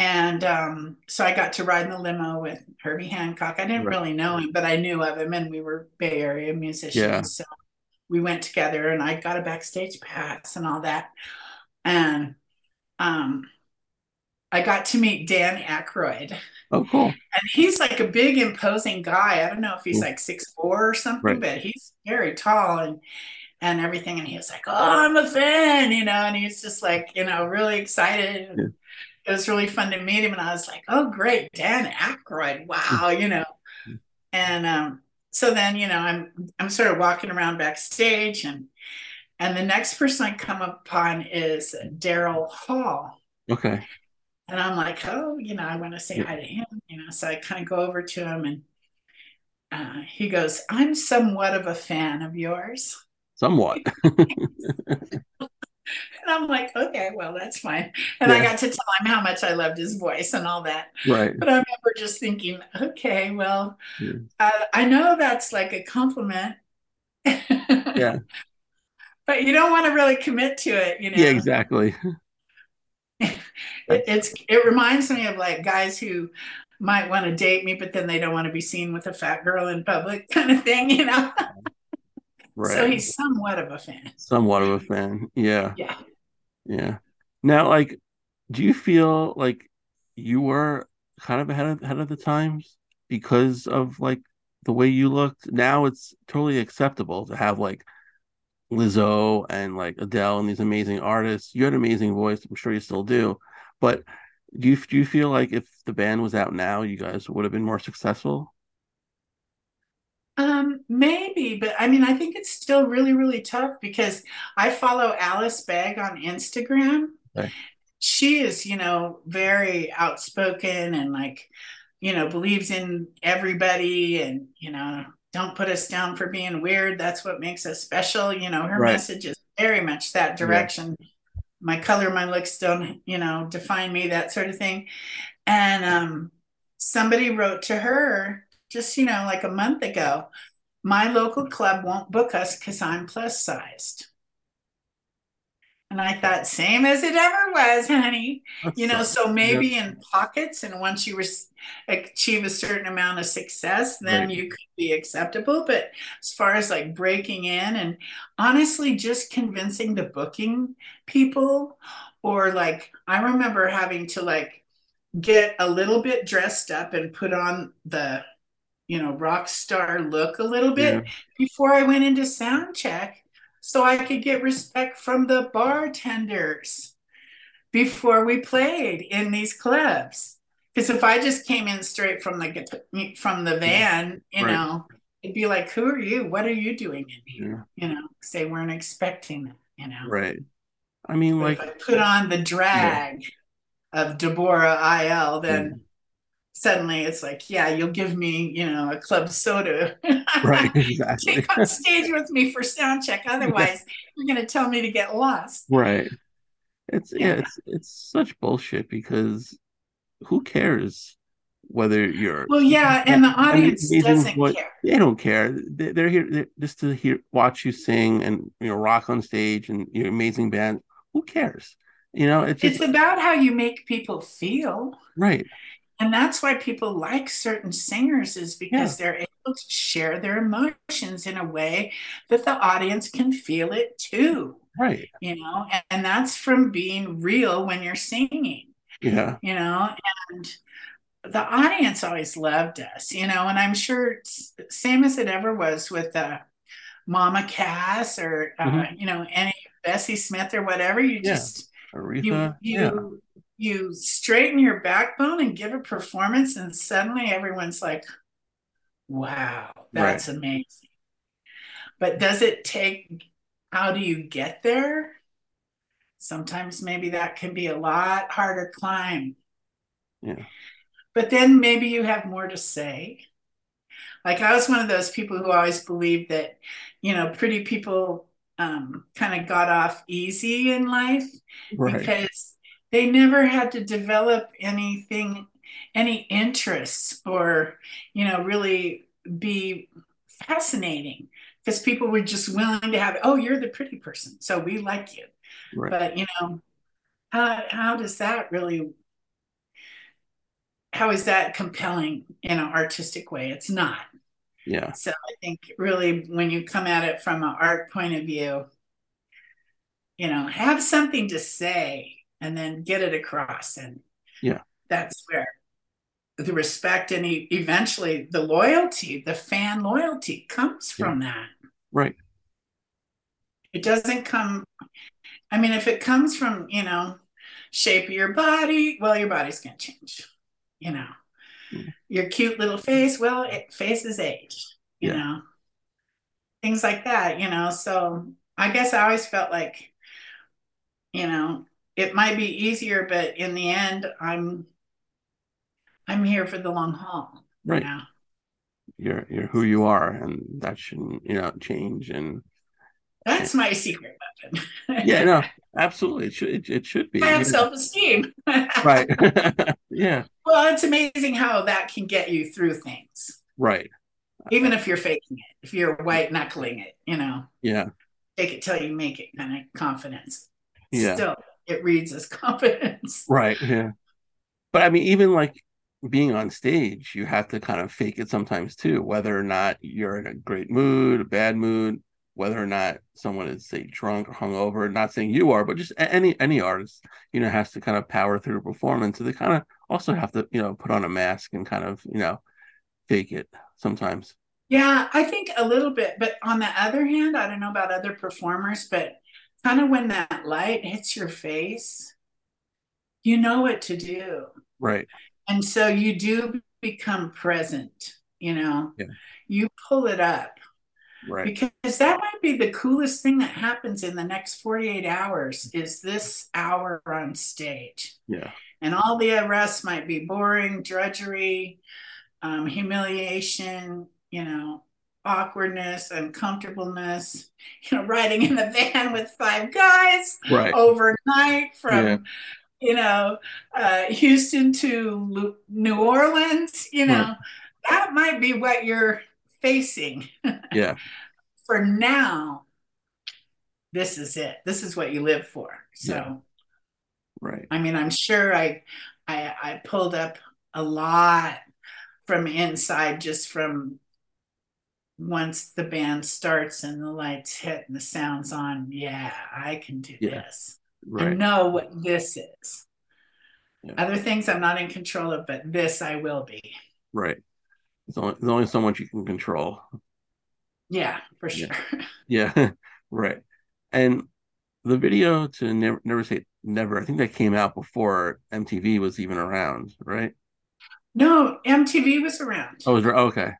And um, so I got to ride in the limo with Herbie Hancock. I didn't Right. really know him, but I knew of him, and we were Bay Area musicians. Yeah. So we went together, and I got a backstage pass and all that. And um, I got to meet Dan Aykroyd, Oh, cool. and he's like a big, imposing guy. I don't know if he's like six four or something, Right. but he's very tall and and everything. And he was like, "Oh, I'm a fan," you know, and he's just like, you know, really excited. Yeah. It was really fun to meet him, and I was like, "Oh, great, Dan Aykroyd! Wow," you know. And um, so then, you know, I'm I'm sort of walking around backstage, and and the next person I come upon is Daryl Hall. Okay. And I'm like, oh, you know, I want to say Yeah. hi to him, you know. So I kind of go over to him and uh, he goes, I'm somewhat of a fan of yours. Somewhat. [LAUGHS] [LAUGHS] [LAUGHS] And I'm like, okay, well, that's fine. And I got to tell him how much I loved his voice and all that. Right. But I remember just thinking, okay, well, Yeah. uh, I know that's like a compliment. [LAUGHS] Yeah. But you don't want to really commit to it, you know. Yeah, exactly. [LAUGHS] It, it's it reminds me of like guys who might want to date me, but then they don't want to be seen with a fat girl in public, kind of thing, you know. Right. So he's somewhat of a fan. Somewhat of a fan. Yeah. Yeah. Yeah. Now, like, do you feel like you were kind of ahead of ahead of the times because of like the way you looked? Now it's totally acceptable to have like Lizzo and like Adele and these amazing artists. You had an amazing voice. I'm sure you still do. But do you do you feel like if the band was out now, you guys would have been more successful? Um, maybe, but I mean, I think it's still really, really tough because I follow Alice Bag on Instagram. She is, you know, very outspoken and like, you know, believes in everybody and, you know, don't put us down for being weird. That's what makes us special. You know, her Right. message is very much that direction. My color, my looks don't, you know, define me, that sort of thing. And um, somebody wrote to her just, you know, like a month ago, my local club won't book us because I'm plus sized. And I thought, same as it ever was, honey. You know, so maybe in pockets, and once you achieve a certain amount of success, then Right. you could be acceptable. But as far as like breaking in and honestly just convincing the booking people, or like I remember having to like get a little bit dressed up and put on the you know rock star look a little bit before I went into sound check so I could get respect from the bartenders before we played in these clubs. Because if I just came in straight from the from the van, you Right. know, it'd be like, "Who are you? What are you doing in here?" Yeah. You know, because they weren't expecting it. You know, Right. I mean, But like, if I put on the drag of Debora Iyall, then suddenly it's like, yeah, you'll give me, you know, a club soda. right, exactly. [LAUGHS] Take on stage with me for sound check. [LAUGHS] Otherwise, you're going to tell me to get lost. Right. It's yeah, Yeah. it's it's such bullshit because who cares whether you're Well, yeah, [LAUGHS] and the I mean, audience doesn't voice- care. They don't care. They- They're here they're just to hear watch you sing and you know rock on stage and your amazing band. Who cares? You know, it's just It's about how you make people feel. right. And that's why people like certain singers is because they're able to share their emotions in a way that the audience can feel it too. Right. you know and, and that's from being real when you're singing Yeah. you know and the audience always loved us you know and i'm sure it's same as it ever was with uh, mama cass or uh, Mhm. you know any bessie smith or whatever you Yeah. just Aretha. you yeah. You straighten your backbone and give a performance and suddenly everyone's like wow that's amazing. But does it take how do you get there? Sometimes maybe that can be a lot harder climb. Yeah. but then maybe you have more to say. Like i was one of those people who always believed that you know pretty people um, kind of got off easy in life Right. because they never had to develop anything any interests or you know really be fascinating because people were just willing to have oh you're the pretty person so we like you Right. but you know how how does that really how is that compelling in an artistic way it's not Yeah. so i think really when you come at it from an art point of view you know have something to say and then get it across and Yeah. that's where the respect and e- eventually the loyalty the fan loyalty comes from that Right. it doesn't come i mean if it comes from you know shape of your body well your body's going to change you know Mm. your cute little face well it, faces age you Yeah. know things like that you know so i guess i always felt like you know it might be easier but in the end i'm i'm here for the long haul you Right. know? You're you're who you are and that shouldn't, you know, change and That's my secret weapon. [LAUGHS] Yeah, no, absolutely. It should it, it should be. I have yeah. self-esteem. Right. [LAUGHS] [LAUGHS] yeah. Well, it's amazing how that can get you through things, Right. even if you're faking it, if you're white knuckling it, you know, Yeah. take it till you make it kind of confidence. Yeah. Still, it reads as [LAUGHS] confidence. Right. Yeah. But I mean, even like being on stage, you have to kind of fake it sometimes too, whether or not you're in a great mood, a bad mood, whether or not someone is say drunk or hungover. Not saying you are, but just any any artist, you know, has to kind of power through a performance. So they kind of also have to, you know, put on a mask and kind of, you know, fake it sometimes. Yeah, I think a little bit. But on the other hand, I don't know about other performers, but kind of when that light hits your face, you know what to do. Right. And so you do become present, you know, Yeah. you pull it up Right. because that might be the coolest thing that happens in the next 48 hours is this hour on stage. Yeah. And all the rest might be boring, drudgery, um, humiliation, you know, awkwardness, uncomfortableness, [LAUGHS] you know, riding in the van with five guys Right. overnight from Yeah. you know uh, Houston to New Orleans. You know, Right. that might be what you're facing. [LAUGHS] Yeah. For now, this is it. This is what you live for. So, Yeah. Right. I mean, I'm sure I, I, I pulled up a lot from inside just from once the band starts and the lights hit and the sound's on. Yeah, I can do Yeah. this. I know what this is. Yeah. Other things I'm not in control of, but this I will be. Right. There's only, there's only so much you can control. Yeah, for sure. [LAUGHS] Yeah. Yeah. [LAUGHS] right. And the video to never never say never, I think that came out before MTV was even around, right? No, MTV was around. Oh, was? Okay.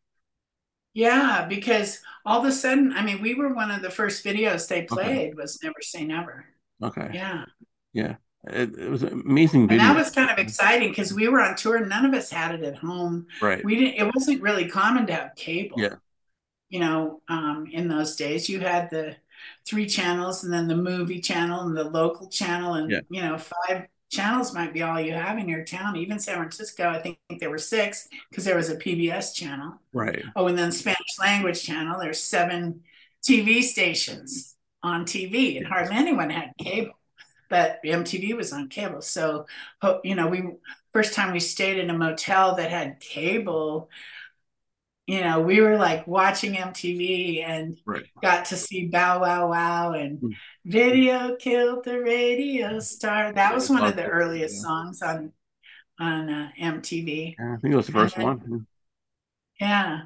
Yeah, because all of a sudden, I mean, we were one of the first videos they played was Never Say Never. Okay. Yeah. It, it was an amazing And that was kind of exciting because we were on tour and none of us had it at home. right. We didn't it wasn't really common to have cable. Yeah. You know, um, in those days you had the three channels and then the movie channel and the local channel and Yeah. you know, five channels might be all you have in your town. Even San Francisco, I think there were six because there was a PBS channel. Right. Oh, and then Spanish language channel. There's seven TV stations on TV, and hardly anyone had cable, but MTV was on cable. So, you know, we first time we stayed in a motel that had cable. You know, we were like watching MTV and Right. got to see Bow Wow Wow and Mm. Video Killed the Radio Star. That was one of the earliest yeah. songs on on uh, MTV. Yeah, I think it was the first then- one. Yeah.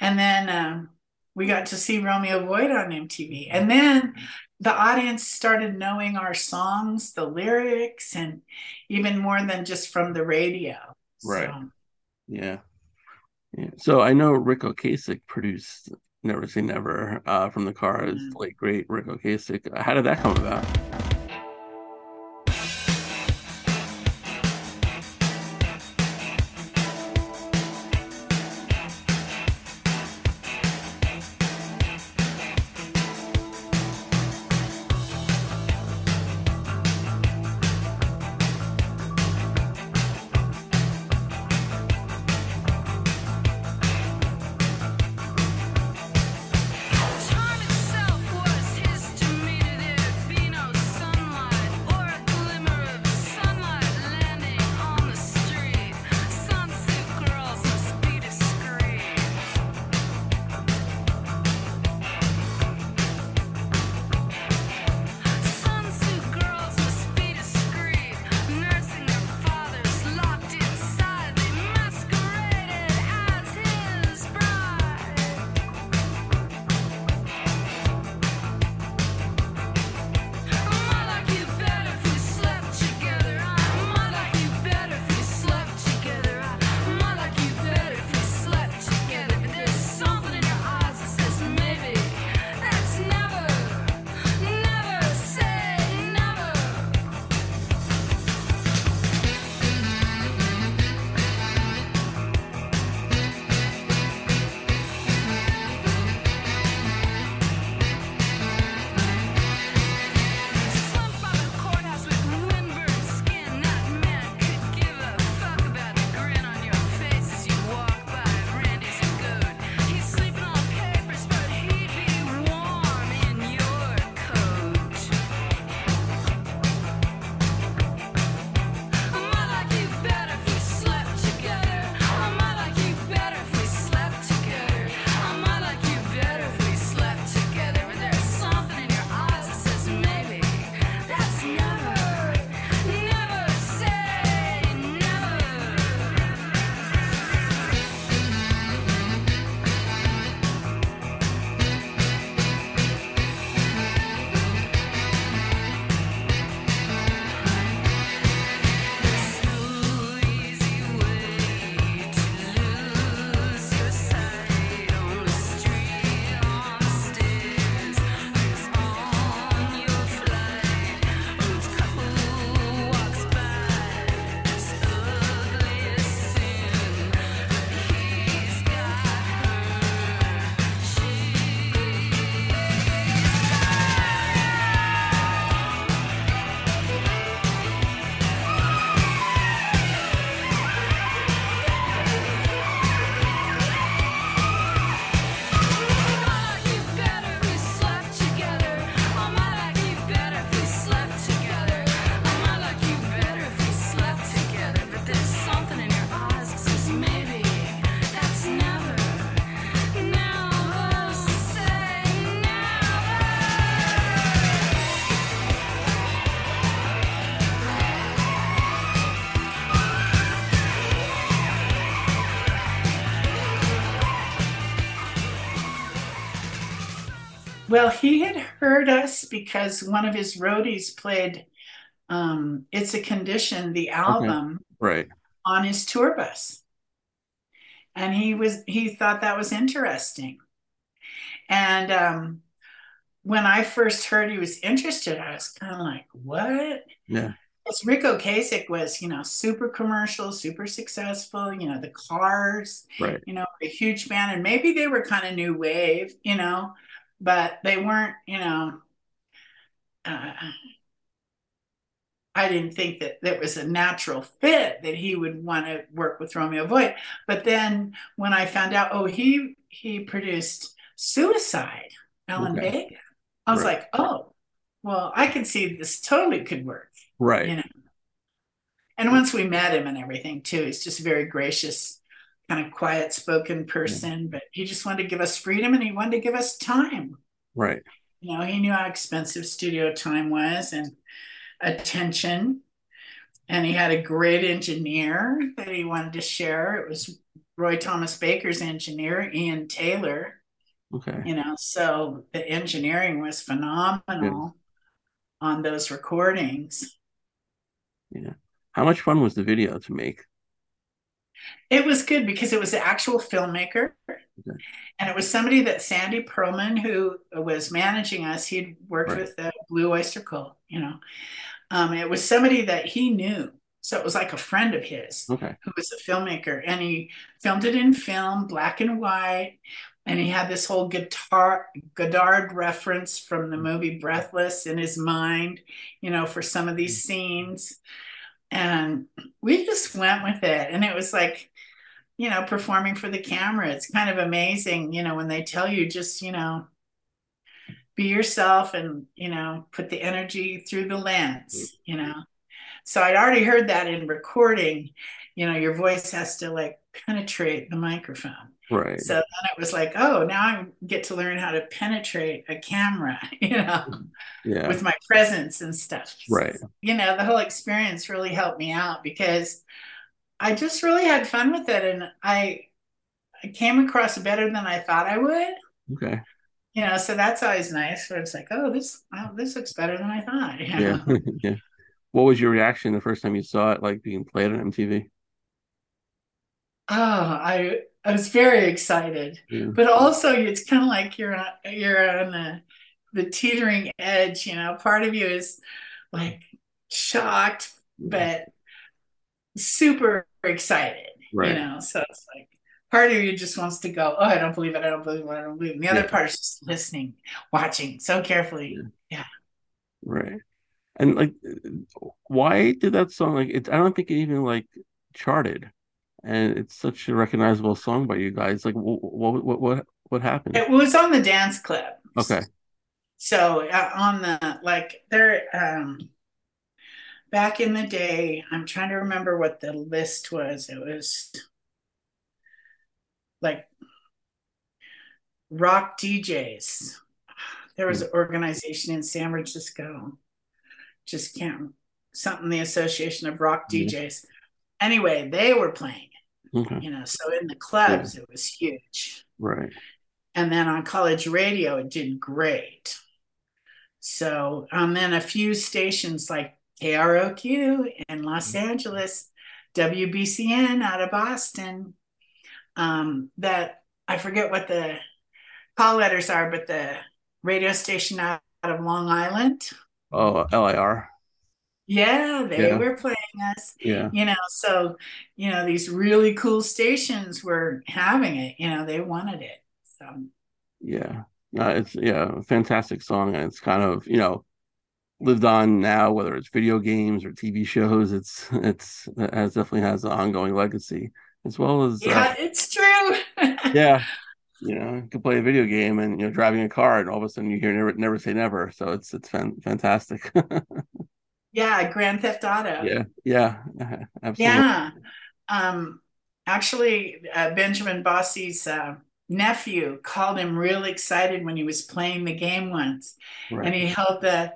And then um, we got to see Romeo Void on MTV. And then the audience started knowing our songs, the lyrics, and even more than just from the radio. Right. So, Yeah. Yeah. So I know Ric Ocasek produced Never Say Never uh, from the Cars, Mhm. late great Ric Ocasek. How did that come about? Well, he had heard us because one of his roadies played um, It's a Condition, the album, Right. on his tour bus. And he was he thought that was interesting. And um, when I first heard he was interested, I was kind of like, what? Yeah. Because Ric Ocasek was, you know, super commercial, super successful, you know, the cars, Right. you know, a huge band. And maybe they were kind of new wave, you know, but they weren't, you know, uh, I didn't think that that was a natural fit that he would want to work with Romeo Void. But then when I found out, oh, he he produced Suicide, Alan Okay. Vega, I was Right. like, oh, well, I can see this totally could work, Right. you know. And once we met him and everything too, he's just a very gracious, kind of quiet spoken mm. person, but he just wanted to give us freedom and he wanted to give us time. Right. You know, he knew how expensive studio time was and attention. And he had a great engineer that he wanted to share. It was Roy Thomas Baker's engineer, Ian Taylor, Okay. you know, so the engineering was phenomenal on those recordings. Yeah. How much fun was the video to make? It was good because it was an actual filmmaker. Okay. And it was somebody that Sandy Pearlman, who was managing us, he'd worked Right. with the Blue Oyster Cult, you know. Um, it was somebody that he knew. So it was like a friend of his Okay. who was a filmmaker. And he filmed it in film, black and white. And he had this whole guitar Godard reference from the movie Breathless in his mind, you know, for some of these scenes. And we just went with it. And it was like, you know, performing for the camera. It's kind of amazing, you know, when they tell you just, you know, be yourself and, you know, put the energy through the lens, mm-hmm. you know. So I'd already heard that in recording, you know, your voice has to like penetrate the microphone. Right. So then it was like, oh, now I get to learn how to penetrate a camera, [LAUGHS] you know, Yeah. with my presence and stuff. Right. You know, the whole experience really helped me out because I just really had fun with it and I I came across better than I thought I would. Okay. You know, so that's always nice where it's like, oh, this oh, this looks better than I thought. you Yeah. [LAUGHS] yeah. What was your reaction the first time you saw it, like being played on MTV? Oh, I I was very excited. Yeah. but also it's kind of like you're on, you're on the the teetering edge you know part of you is like shocked but super excited Right. you know so it's like part of you just wants to go oh i don't believe it i don't believe it i don't believe it and the other Yeah. part is just listening watching so carefully Yeah. Right. And like, why did that song like it? I don't think it even like charted, and it's such a recognizable song by you guys. Like, what what what what, happened? it was on the dance club Okay. So uh, on the like there um back in the day, I'm trying to remember what the list was. It was like rock DJs. There was an organization in San Francisco. Just can't something the Association of Rock Yeah. DJs. Anyway, they were playing, Okay. you know, so in the clubs it was huge. Right. And then on college radio, it did great. So, and then a few stations like KROQ in Los Angeles, WBCN out of Boston, um, that I forget what the call letters are, but the radio station out, out of Long Island. Oh, LIR. Yeah, they Yeah. were playing us, Yeah. you know. So, you know, these really cool stations were having it, you know, they wanted it. So, Yeah. No, it's yeah, a fantastic song, and it's kind of you know lived on now, whether it's video games or TV shows. It's it's it has definitely has an ongoing legacy as well as uh, yeah, it's true. [LAUGHS] yeah. You know, you can play a video game and you know driving a car, and all of a sudden you hear never never say never. So it's it's fan, fantastic. [LAUGHS] Yeah, Grand Theft Auto. yeah, yeah, [LAUGHS] absolutely. Yeah. Um, actually, uh, Benjamin Bossi's uh, nephew called him real excited when he was playing the game once. Right. And he held the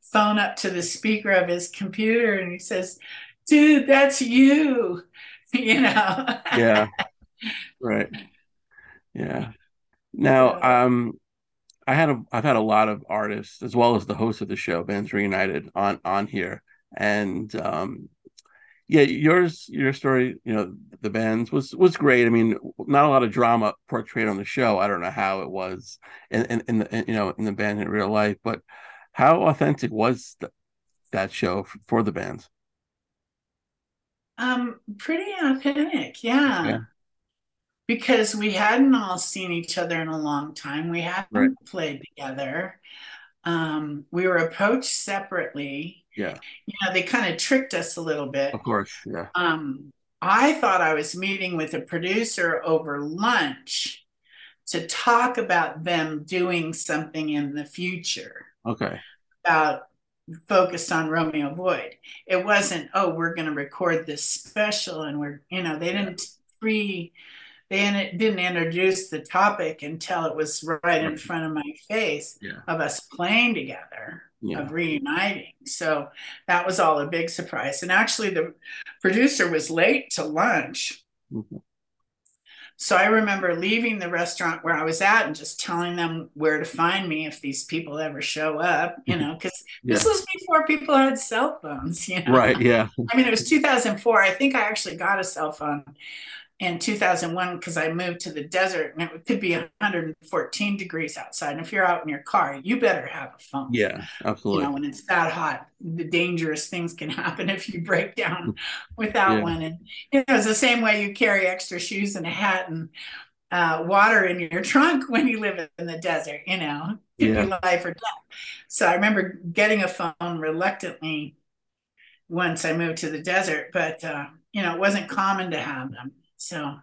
phone up to the speaker of his computer and he says, Dude, that's you. [LAUGHS] You know? yeah right yeah now [LAUGHS] um I had a I've had a lot of artists as well as the host of the show, Bands Reunited, on on here, and um, yeah, yours your story, you know, the bands was was great. I mean, not a lot of drama portrayed on the show. I don't know how it was in in, in the in, you know in the band in real life, but how authentic was th- that show for the bands? Um, pretty authentic, yeah. Yeah. Because we hadn't all seen each other in a long time. We hadn't Right. played together. Um, we were approached separately. Yeah, You know, they kind of tricked us a little bit. of course. Yeah. Um, I thought I was meeting with a producer over lunch to talk about them doing something in the future Okay. about focused on Romeo Void. It wasn't, oh, we're going to record this special and we're, you know, they didn't pre, they didn't introduce the topic until it was right in front of my face Yeah. of us playing together Yeah. of reuniting. So that was all a big surprise. And actually, the producer was late to lunch. Mhm. So I remember leaving the restaurant where I was at and just telling them where to find me if these people ever show up, you know, because [LAUGHS] Yeah. this was before people had cell phones, you know. Right. Yeah. I mean, it was 2004. I think I actually got a cell phone in 2001 because I moved to the desert and it could be 114 degrees outside. And if you're out in your car, you better have a phone. Yeah. You Absolutely. know, when it's that hot, the dangerous things can [LAUGHS] happen if you break down without Yeah. one. And you know, it's the same way you carry extra shoes and a hat and uh, water in your [LAUGHS] trunk when you live in the desert. You know, could be life or death. So I remember getting a phone reluctantly once I moved to the desert, but uh, you know, it wasn't common to have them. So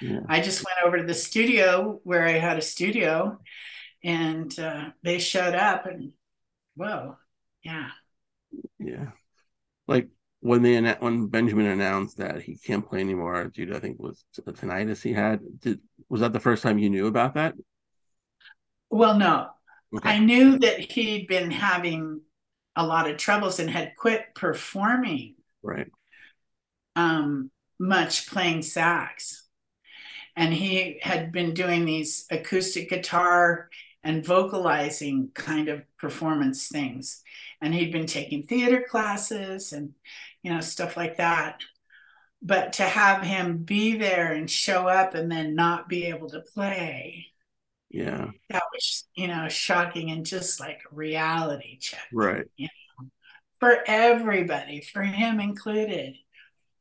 Yeah. I just went over to the studio where I had a studio, and uh, they showed up, and whoa, yeah. Yeah. Like when they when Benjamin announced that he can't play anymore due to I think it was t- tinnitus he had. Did was that the first time you knew about that? Well, no, Okay. I knew that he'd been having a lot of troubles and had quit performing Right. um, much playing sax. And he had been doing these acoustic guitar and vocalizing kind of performance things. And he'd been taking theater classes and, you know, stuff like that. But to have him be there and show up and then not be able to play, Yeah. that was, you know, shocking and just like reality check Right. You know, for everybody, for him included.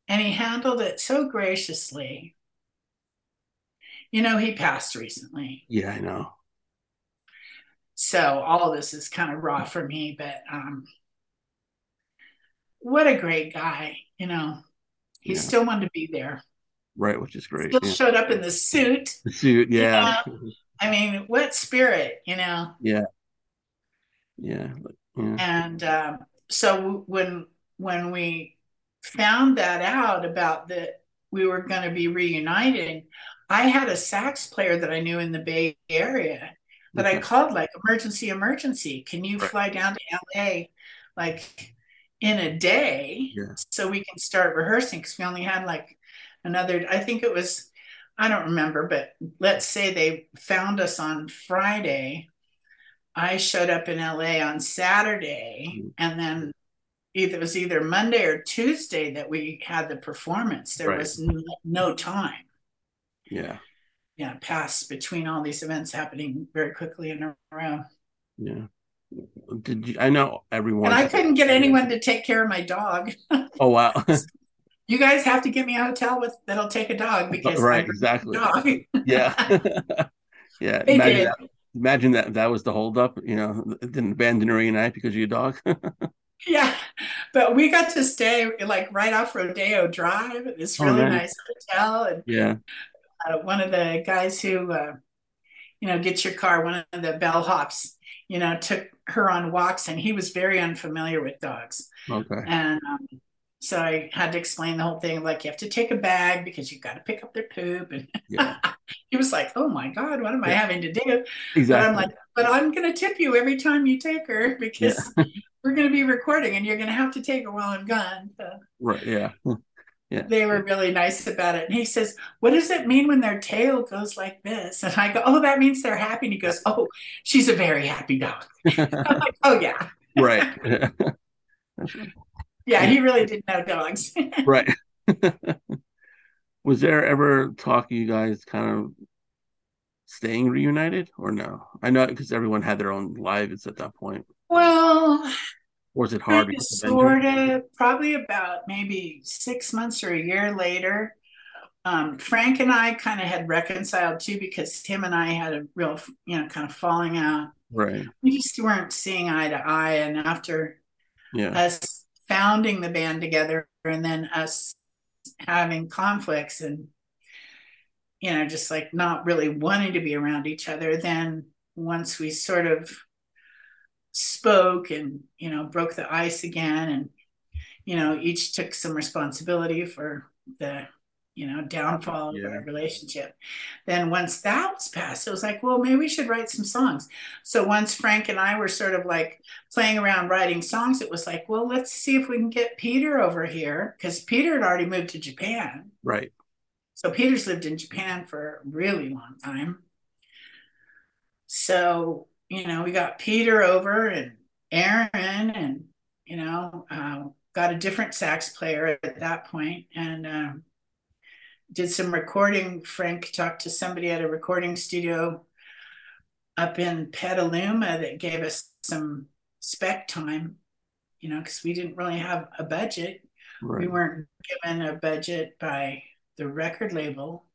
And he handled it so graciously. You know, he passed recently. Yeah, I know. So all this is kind of raw for me, but um what a great guy, you know. He Yeah. still wanted to be there. Right, which is great. Still Yeah. showed up in the suit. The suit, yeah. I mean, what spirit, you know? Yeah. Yeah. Yeah. And um, so when when we found that out about that we were going to be reunited, I had a sax player that I knew in the Bay Area that I called like emergency, emergency. Can you Right. fly down to LA like in a day Yeah. so we can start rehearsing? Because we only had like another, I think it was, I don't remember, but let's say they found us on Friday. I showed up in LA on Saturday, Mhm. and then either it was either Monday or Tuesday that we had the performance. There Right. was no, no time Yeah. yeah, passed between all these events happening very quickly in a row. Yeah. Did you I know everyone And I couldn't get anyone to take care of my dog. [LAUGHS] Oh wow. [LAUGHS] You guys have to get me a hotel with that'll take a dog because right, exactly. dog. [LAUGHS] Yeah. yeah. They imagine did. that imagine that that was the holdup, you know, didn't abandon or reunite because of your dog. Yeah, but we got to stay like right off Rodeo Drive at this Oh, really nice. nice hotel, and yeah. uh, one of the guys who, uh, you know, gets your car, one of the bellhops, you know, took her on walks, and he was very unfamiliar with dogs, Okay. and um, so I had to explain the whole thing, like you have to take a bag because you've got to pick up their poop, and Yeah. [LAUGHS] he was like, "Oh my God, what am I having to do?" Exactly. But I'm like, "But I'm gonna tip you every time you take her because [LAUGHS] we're gonna be recording, and you're gonna have to take her while I'm gone." So, Right. Yeah. Yeah. they were really nice about it. And he says, What does it mean when their tail goes like this? And I go, Oh, that means they're happy. And he goes, Oh, she's a very happy dog. [LAUGHS] [LAUGHS] I'm like, Oh, yeah. right. [LAUGHS] Yeah, he really did know dogs. right. Was there ever talk of you guys kind of staying reunited or no? I know because everyone had their own lives at that point. Well, was it hard? kind of, because sort of, probably about maybe six months or a year later. Um, Frank and I kind of had reconciled too because him and I had a real, you know, kind of falling out. Right. We just weren't seeing eye to eye. And after Yeah. us founding the band together and then us having conflicts and you know just like not really wanting to be around each other then once we sort of spoke and you know broke the ice again and you know each took some responsibility for the you know downfall Yeah. of our relationship then once that was passed it was like well maybe we should write some songs so once frank and i were sort of like playing around writing songs it was like well let's see if we can get peter over here because peter had already moved to japan Right. so peter's lived in japan for a really long time so you know we got peter over and aaron and you know uh, got a different sax player at that point and um, did some recording. Frank talked to somebody at a recording studio up in petaluma that gave us some spec time you know because we didn't really have a budget. We weren't given a budget by the record label.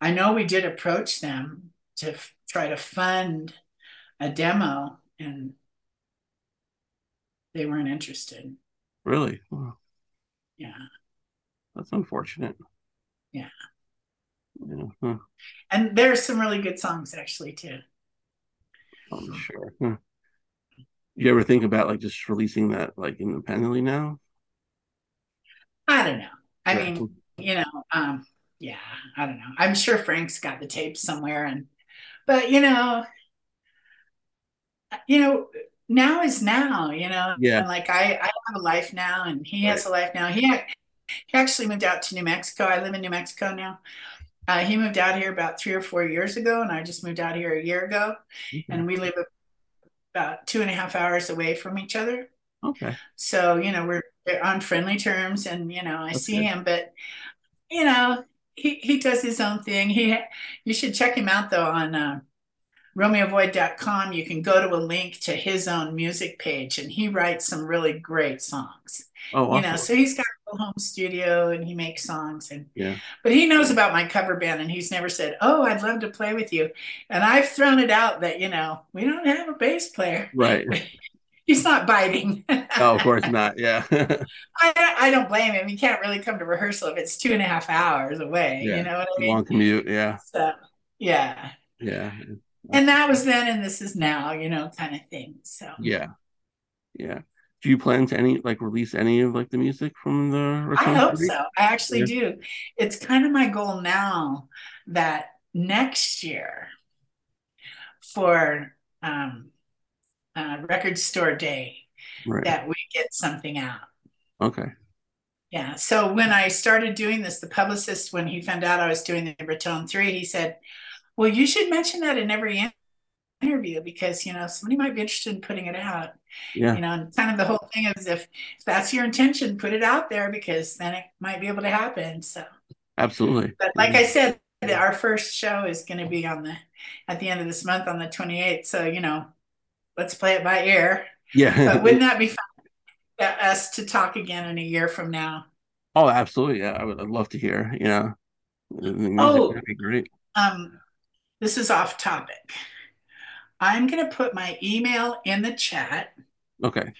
I know we did approach them to f- try to fund a demo, and they weren't interested. Really? Oh, Yeah. that's unfortunate. Yeah. Yeah. Huh. And there's some really good songs actually too. I'm sure. Huh. You ever think about like just releasing that like independently now? I don't know. I Yeah. mean, you know, um, yeah, I don't know. I'm sure Frank's got the tapes somewhere, and but you know, you know, now is now. You know, Yeah. And like I, I have a life now, and he has a life now. He ac- he actually moved out to New Mexico. I live in New Mexico now. Uh, he moved out here about three or four years ago, and I just moved out here a year ago, and we live about two and a half hours away from each other. Okay. So, you know, we're we're on friendly terms and, you know, I That's see him, but, you know, he, he does his own thing. He, you should check him out though on uh, RomeoVoid.com. You can go to a link to his own music page and he writes some really great songs, Oh, you know, so he's got a home studio and he makes songs and, Yeah. but he knows about my cover band and he's never said, Oh, I'd love to play with you. And I've thrown it out that, you know, we don't have a bass player. Right. [LAUGHS] He's not biting. Oh, of course not. Yeah. [LAUGHS] I, I don't blame him. He can't really come to rehearsal if it's two and a half hours away. Yeah. You know what I mean? Long commute. Yeah. So, yeah. Yeah. And that was then, and this is now, you know, kind of thing. So, Yeah. Yeah. Do you plan to any like release any of like the music from the I hope so. I actually do. It's kind of my goal now that next year for um, uh, Record Store Day, Right. that we get something out. Okay. Yeah. So when I started doing this, the publicist, when he found out I was doing the Raton 3, he said, Well, you should mention that in every interview because, you know, somebody might be interested in putting it out. Yeah. You know, and kind of the whole thing is if, if that's your intention, put it out there because then it might be able to happen. So, Absolutely. but like I said, our first show is going to be on the, at the end of this month on the 28th. So, you know, let's play it by ear. Yeah. But [LAUGHS] wouldn't that be fun? Us to talk again in a year from now. oh, absolutely. Yeah. I would I'd love to hear, you know. Oh. be great. um, this is off topic. I'm going to put my email in the chat, Okay.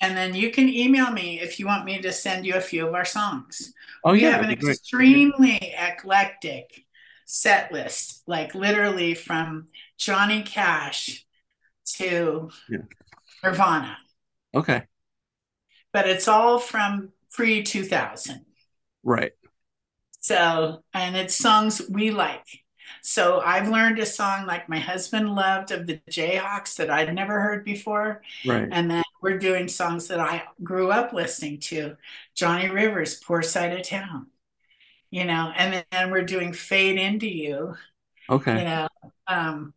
and then you can email me if you want me to send you a few of our songs. Oh we yeah. have an that'd great. extremely eclectic set list, like literally from Johnny Cash to Yeah. Nirvana, Okay. but it's all from pre 2000. Right. So, and it's songs we like. So I've learned a song like my husband loved of the Jayhawks that I'd never heard before. Right. And then we're doing songs that I grew up listening to Johnny Rivers, Poor Side of Town, you know, and then we're doing Fade Into You, Okay. you know. Um,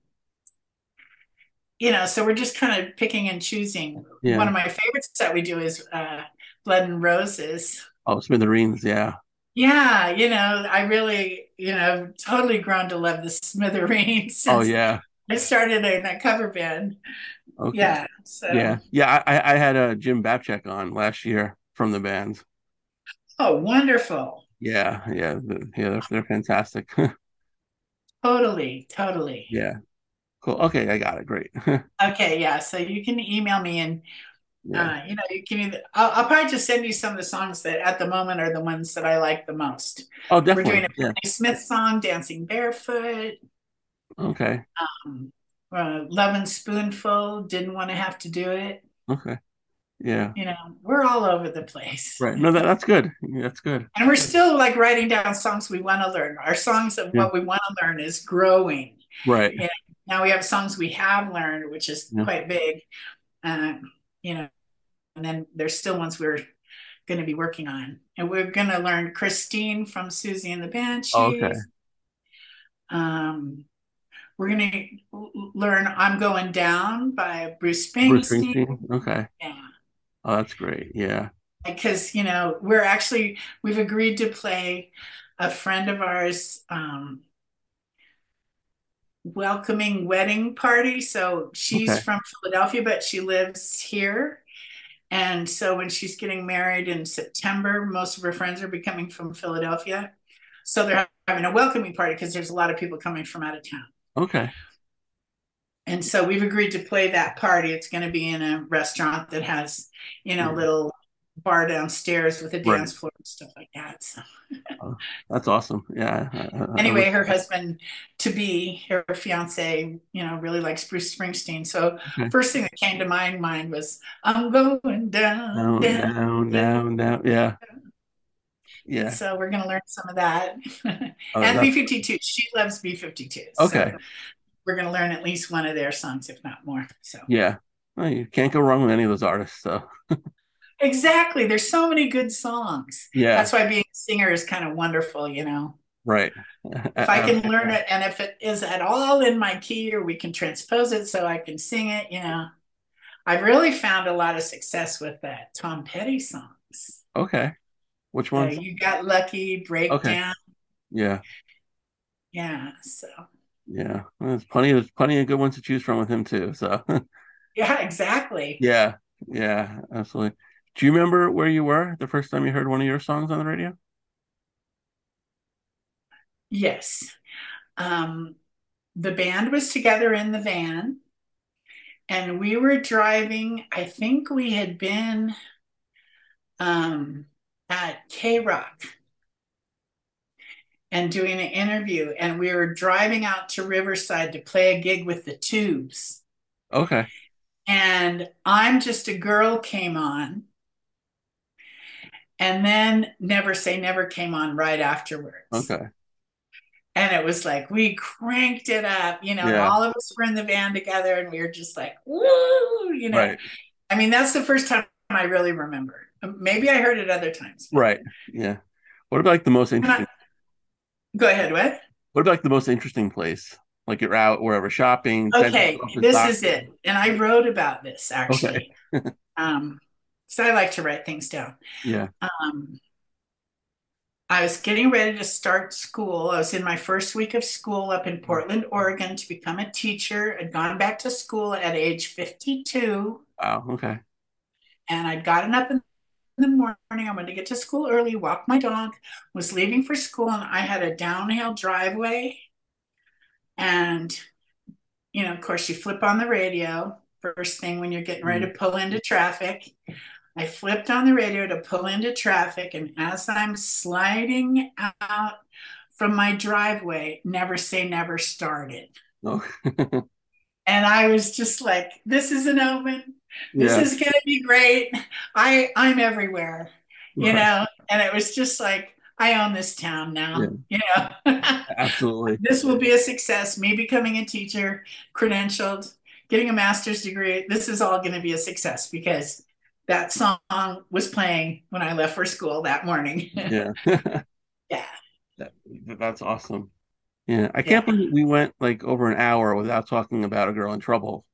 you know, so we're just kind of picking and choosing. Yeah. One of my favorites that we do is uh, Blood and Roses. Oh, Smithereens. Yeah. Yeah, you know, I really, you know, totally grown to love the Smithereens [LAUGHS] Oh, yeah. I started in a cover band. Okay. Yeah, so Yeah. Yeah. I, I had a Jim Babjak on last year from the band. oh, wonderful. Yeah. Yeah. Yeah. They're, they're fantastic. [LAUGHS] Totally, totally. yeah. Cool. Okay. I got it. Great. [LAUGHS] Okay, yeah. So you can email me and yeah. uh, you know, you can either I'll, I'll probably just send you some of the songs that at the moment are the ones that I like the most. Oh, We're definitely. doing a Yeah. Smith song, Dancing Barefoot, Okay. um, uh, Lovin' Spoonful, Didn't Want to Have to Do It. Okay. Yeah. You know, we're all over the place. Right. No, that, that's good. That's good. And we're still like writing down songs we want to learn. Our songs of Yeah. what we want to learn is growing. Right. Yeah. Now we have songs we have learned, which is Yeah. quite big. Um, you know, and then there's still ones we're going to be working on. And we're going to learn Christine from Siouxsie and the Banshees. Oh, okay. Um, we're going to learn I'm Going Down by Bruce Bruce Springsteen. Springsteen. Okay. Yeah. Oh, that's great. Yeah. because you know we're actually we've agreed to play a friend of ours um welcoming wedding party so she's Okay. from Philadelphia but she lives here and so when she's getting married in September most of her friends are becoming from Philadelphia so they're having a welcoming party because there's a lot of people coming from out of town Okay. and so we've agreed to play that party. It's going to be in a restaurant that has, you know, Yeah. little bar downstairs with a Right. dance floor and stuff like that. So oh, That's awesome. Yeah. Anyway, her husband to be, her fiance, you know, really likes Bruce Springsteen. So Okay. first thing that came to my mind was, I'm going down, Down, down. down, down, down. Yeah. Yeah. So we're going to learn some of that. Oh, and B52. She loves B52. So Okay. we're going to learn at least one of their songs, if not more. So yeah. Well, you can't go wrong with any of those artists. So [LAUGHS] exactly. There's so many good songs. yeah. That's why being a singer is kind of wonderful, you know. Right. If I can [LAUGHS] learn it and if it is at all in my key or we can transpose it so I can sing it, you know. I've really found a lot of success with that Tom Petty songs. Okay. Which Uh, one? you got lucky, breakdown. Okay. Yeah. Yeah. So Yeah. Well, There's plenty of plenty of good ones to choose from with him too. So [LAUGHS] yeah, exactly. yeah. Yeah. Absolutely. Do you remember where you were the first time you heard one of your songs on the radio? Yes. Um, the band was together in the van and we were driving. I think we had been um, at KROQ and doing an interview, and we were driving out to Riverside to play a gig with the Tubes. Okay. And I'm Just a Girl came on. And then Never Say Never came on right afterwards. Okay. And it was like we cranked it up, you know, Yeah. all of us were in the van together and we were just like, woo, you know. Right. I mean, that's the first time I really remember. Maybe I heard it other times. Right. Yeah. What about like the most And I- interesting Go ahead, what? what about like the most interesting place? Like you're out wherever shopping. Okay, this doctor. is it. And I wrote about this actually. [LAUGHS] um, because I like to write things down. Yeah. Um, I was getting ready to start school. I was in my first week of school up in Portland, Oregon to become a teacher. I'd gone back to school at age 52 Wow. Okay. and I'd gotten up in the morning. I wanted to get to school early, walk my dog, was leaving for school, and I had a downhill driveway. And, you know, of course, you flip on the radio first thing when you're getting ready to pull into traffic. I flipped on the radio to pull into traffic, and as I'm sliding out from my driveway, Never Say Never started. Oh. [LAUGHS] And I was just like, this is an omen. This yeah. is going to be great. I I'm everywhere, you Right. know. And it was just like I own this town now. Yeah. You know, [LAUGHS] Absolutely. this will be a success. Me becoming a teacher, credentialed, getting a master's degree. This is all going to be a success because that song was playing when I left for school that morning. [LAUGHS] Yeah. yeah. That, that's awesome. Yeah. I can't Yeah. believe we went like over an hour without talking about a girl in trouble.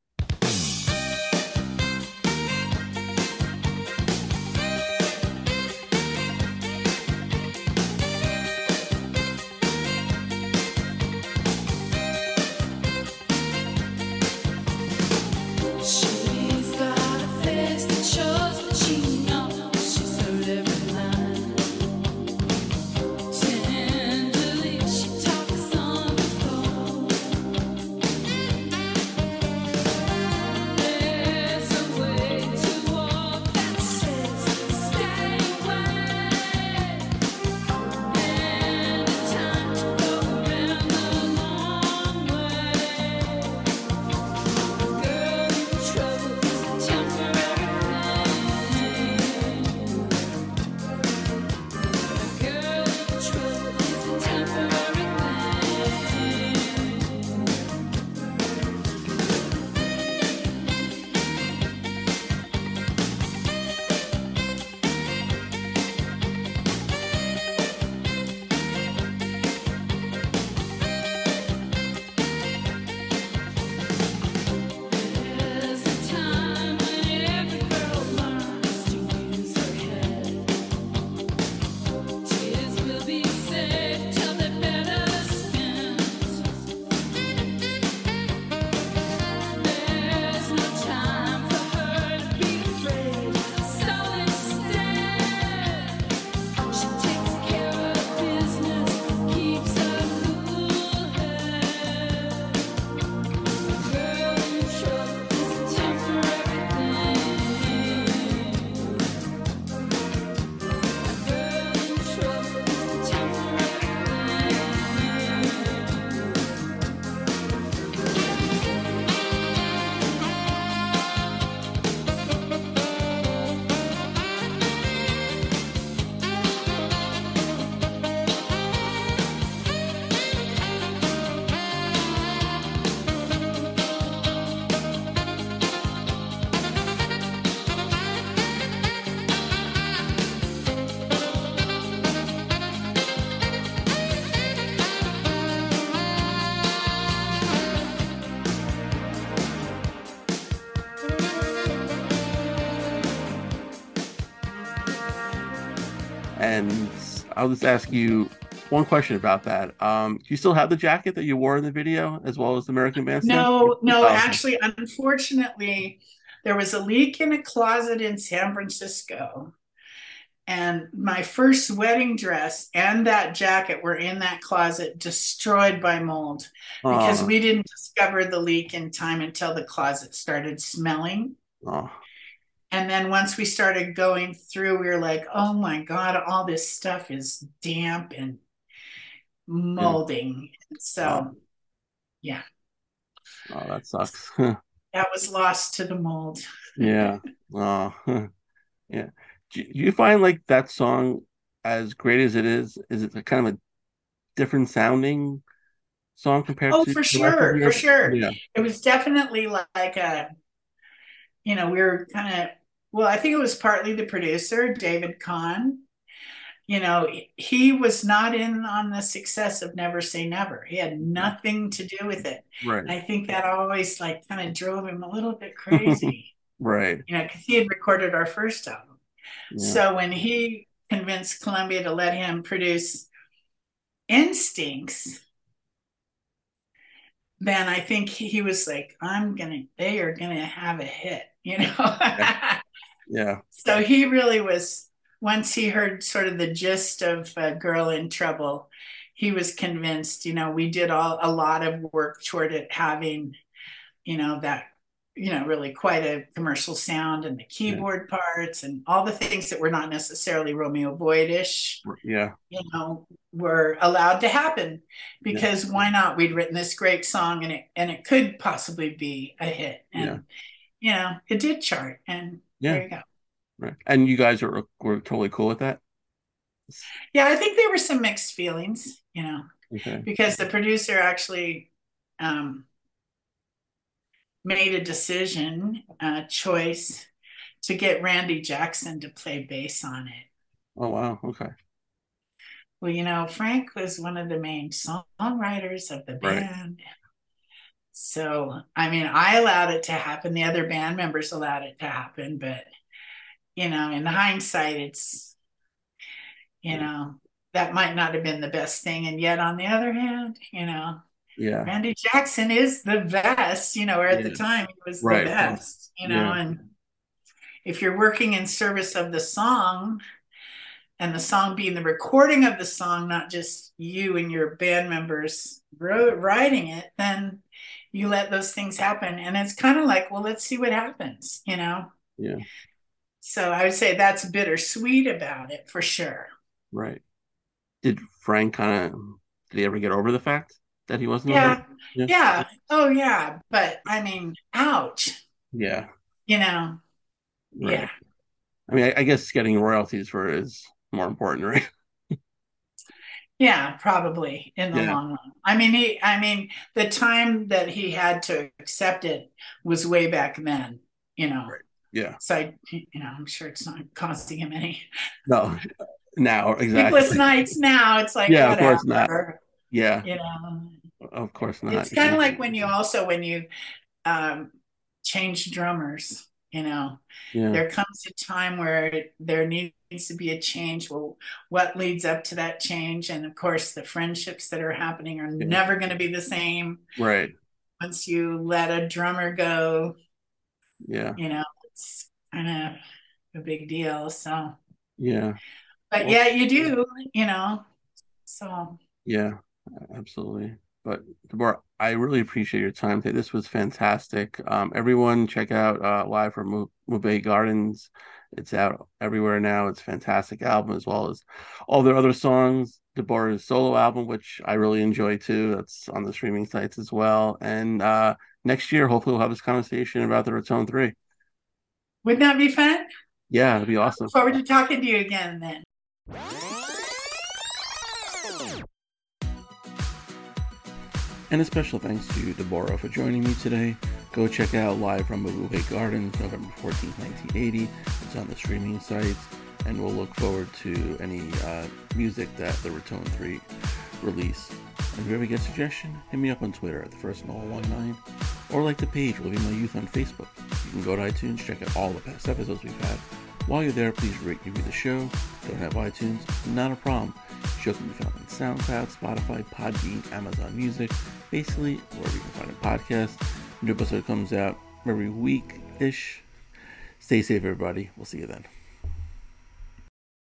I'll just ask you one question about that. Um, do you still have the jacket that you wore in the video as well as the American Bandstand? No, no, Oh. actually, unfortunately, there was a leak in a closet in San Francisco. And my first wedding dress and that jacket were in that closet, destroyed by mold because we didn't discover the leak in time until the closet started smelling. And then once we started going through, we were like, oh my God, all this stuff is damp and molding. So Wow. yeah, Oh, that sucks. [LAUGHS] that was lost to the mold. Yeah. Oh, [LAUGHS] yeah. Do you find like that song, as great as it is, is it a kind of a different sounding song compared Oh, to for rest of sure, for sure. Yeah. It was definitely like a, you know, we were kind of, well, I think it was partly the producer, David Kahne. You know, he was not in on the success of Never Say Never. He had mm-hmm. nothing to do with it. Right. And I think that always like kind of drove him a little bit crazy, [LAUGHS] Right. you know, because he had recorded our first album. Yeah. So when he convinced Columbia to let him produce Instincts, then I think he, he was like, I'm gonna, they are gonna have a hit, you know. Yeah. so he really was. Once he heard sort of the gist of a girl in trouble, he was convinced. You know, we did all a lot of work toward it having, you know, that you know really quite a commercial sound and the keyboard parts and all the things that were not necessarily Romeo Voidish Yeah. you know were allowed to happen because why not we'd written this great song and it and it could possibly be a hit and you know it did chart and Yeah. there you go Right. And you guys were were totally cool with that? Yeah, I think there were some mixed feelings, you know, Okay. because the producer actually um, made a decision, a choice to get Randy Jackson to play bass on it. Oh wow. Okay. Well, you know, Frank was one of the main songwriters of the band. Right. So, I mean, I allowed it to happen. The other band members allowed it to happen. But, you know, in hindsight, it's, you know, that might not have been the best thing. And yet, on the other hand, you know, Yeah. Randy Jackson is the best, you know, or at the time, he was Right. the best, you know, Yeah. and if you're working in service of the song, and the song being the recording of the song, not just you and your band members writing it, then you let those things happen. And it's kind of like, well, let's see what happens, you know? Yeah. So I would say that's bittersweet about it for sure. Right. Did Frank kind of did he ever get over the fact that he wasn't? Yeah. Yeah. Yeah. Oh, yeah. But I mean, ouch, Yeah. you know? Right. Yeah. I mean, I, I guess getting royalties for it is more important, right? Yeah, probably in the Yeah. long run. I mean, he, I mean, the time that he had to accept it was way back then, you know. Right. Yeah. So, I, you know, I'm sure it's not costing him any No. Now, exactly. sleepless nights now. It's like, Yeah, of course not. Yeah. You know, Of course not. it's kind of like when you also, when you um, change drummers, you know, Yeah. there comes a time where there needs to be a change. Well, what leads up to that change? And of course, the friendships that are happening are Yeah. never going to be the same Right. once you let a drummer go. Yeah. You know, it's kind of a big deal. So, Yeah. but Well- yeah, you do, you know. So, Yeah. Absolutely. But Debora, I really appreciate your time today. This was fantastic. Um, everyone check out uh, Live from Mu- Mabuhay Gardens. It's out everywhere now. It's a fantastic album as well as all their other songs. Debora's solo album, which I really enjoy too. That's on the streaming sites as well. And uh, next year, hopefully, we'll have this conversation about the Raton 3. wouldn't that be fun? Yeah, it'd be awesome. Look forward to talking to you again then. And a special thanks to Debora for joining me today. Go check out Live from Mabuhay Gardens, November 14th, 1980. It's on the streaming sites, and we'll look forward to any uh, music that the Raton 3 release. And if you ever get a suggestion, hit me up on Twitter at the first Noel 19 or like the page Living My Youth on Facebook. You can go to iTunes, check out all the past episodes we've had. While you're there, please rate and review the show. Don't have iTunes? Not a problem. Show can be found on SoundCloud, Spotify, Podbean, Amazon Music, basically wherever you can find a podcast. New episode comes out every week ish. Stay safe, everybody. We'll see you then.